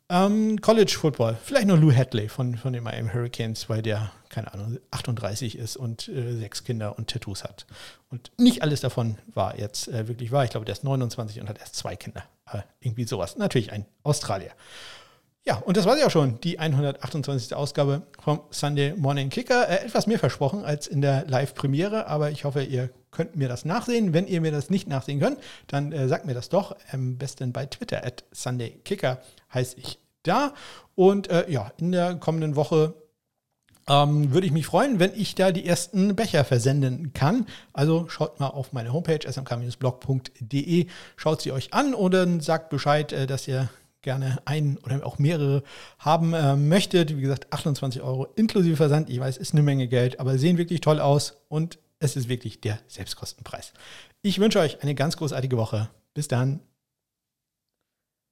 ähm, College Football. Vielleicht noch Lou Hadley von, von den Miami Hurricanes, weil der, keine Ahnung, 38 ist und äh, sechs Kinder und Tattoos hat. Und nicht alles davon war jetzt äh, wirklich wahr. Ich glaube, der ist 29 und hat erst zwei Kinder. Äh, irgendwie sowas. Natürlich ein Australier. Ja, und das war ja auch schon, die 128. Ausgabe vom Sunday Morning Kicker. Äh, etwas mehr versprochen als in der Live-Premiere, aber ich hoffe, ihr könnt mir das nachsehen. Wenn ihr mir das nicht nachsehen könnt, dann äh, sagt mir das doch. Am besten bei Twitter, at Sunday Kicker heiße ich da. Und äh, ja, in der kommenden Woche ähm, würde ich mich freuen, wenn ich da die ersten Becher versenden kann. Also schaut mal auf meine Homepage smk-blog.de, schaut sie euch an oder sagt Bescheid, äh, dass ihr gerne einen oder auch mehrere haben äh, möchtet. Wie gesagt, 28 Euro inklusive Versand. Ich weiß, ist eine Menge Geld, aber sehen wirklich toll aus und es ist wirklich der Selbstkostenpreis. Ich wünsche euch eine ganz großartige Woche. Bis dann.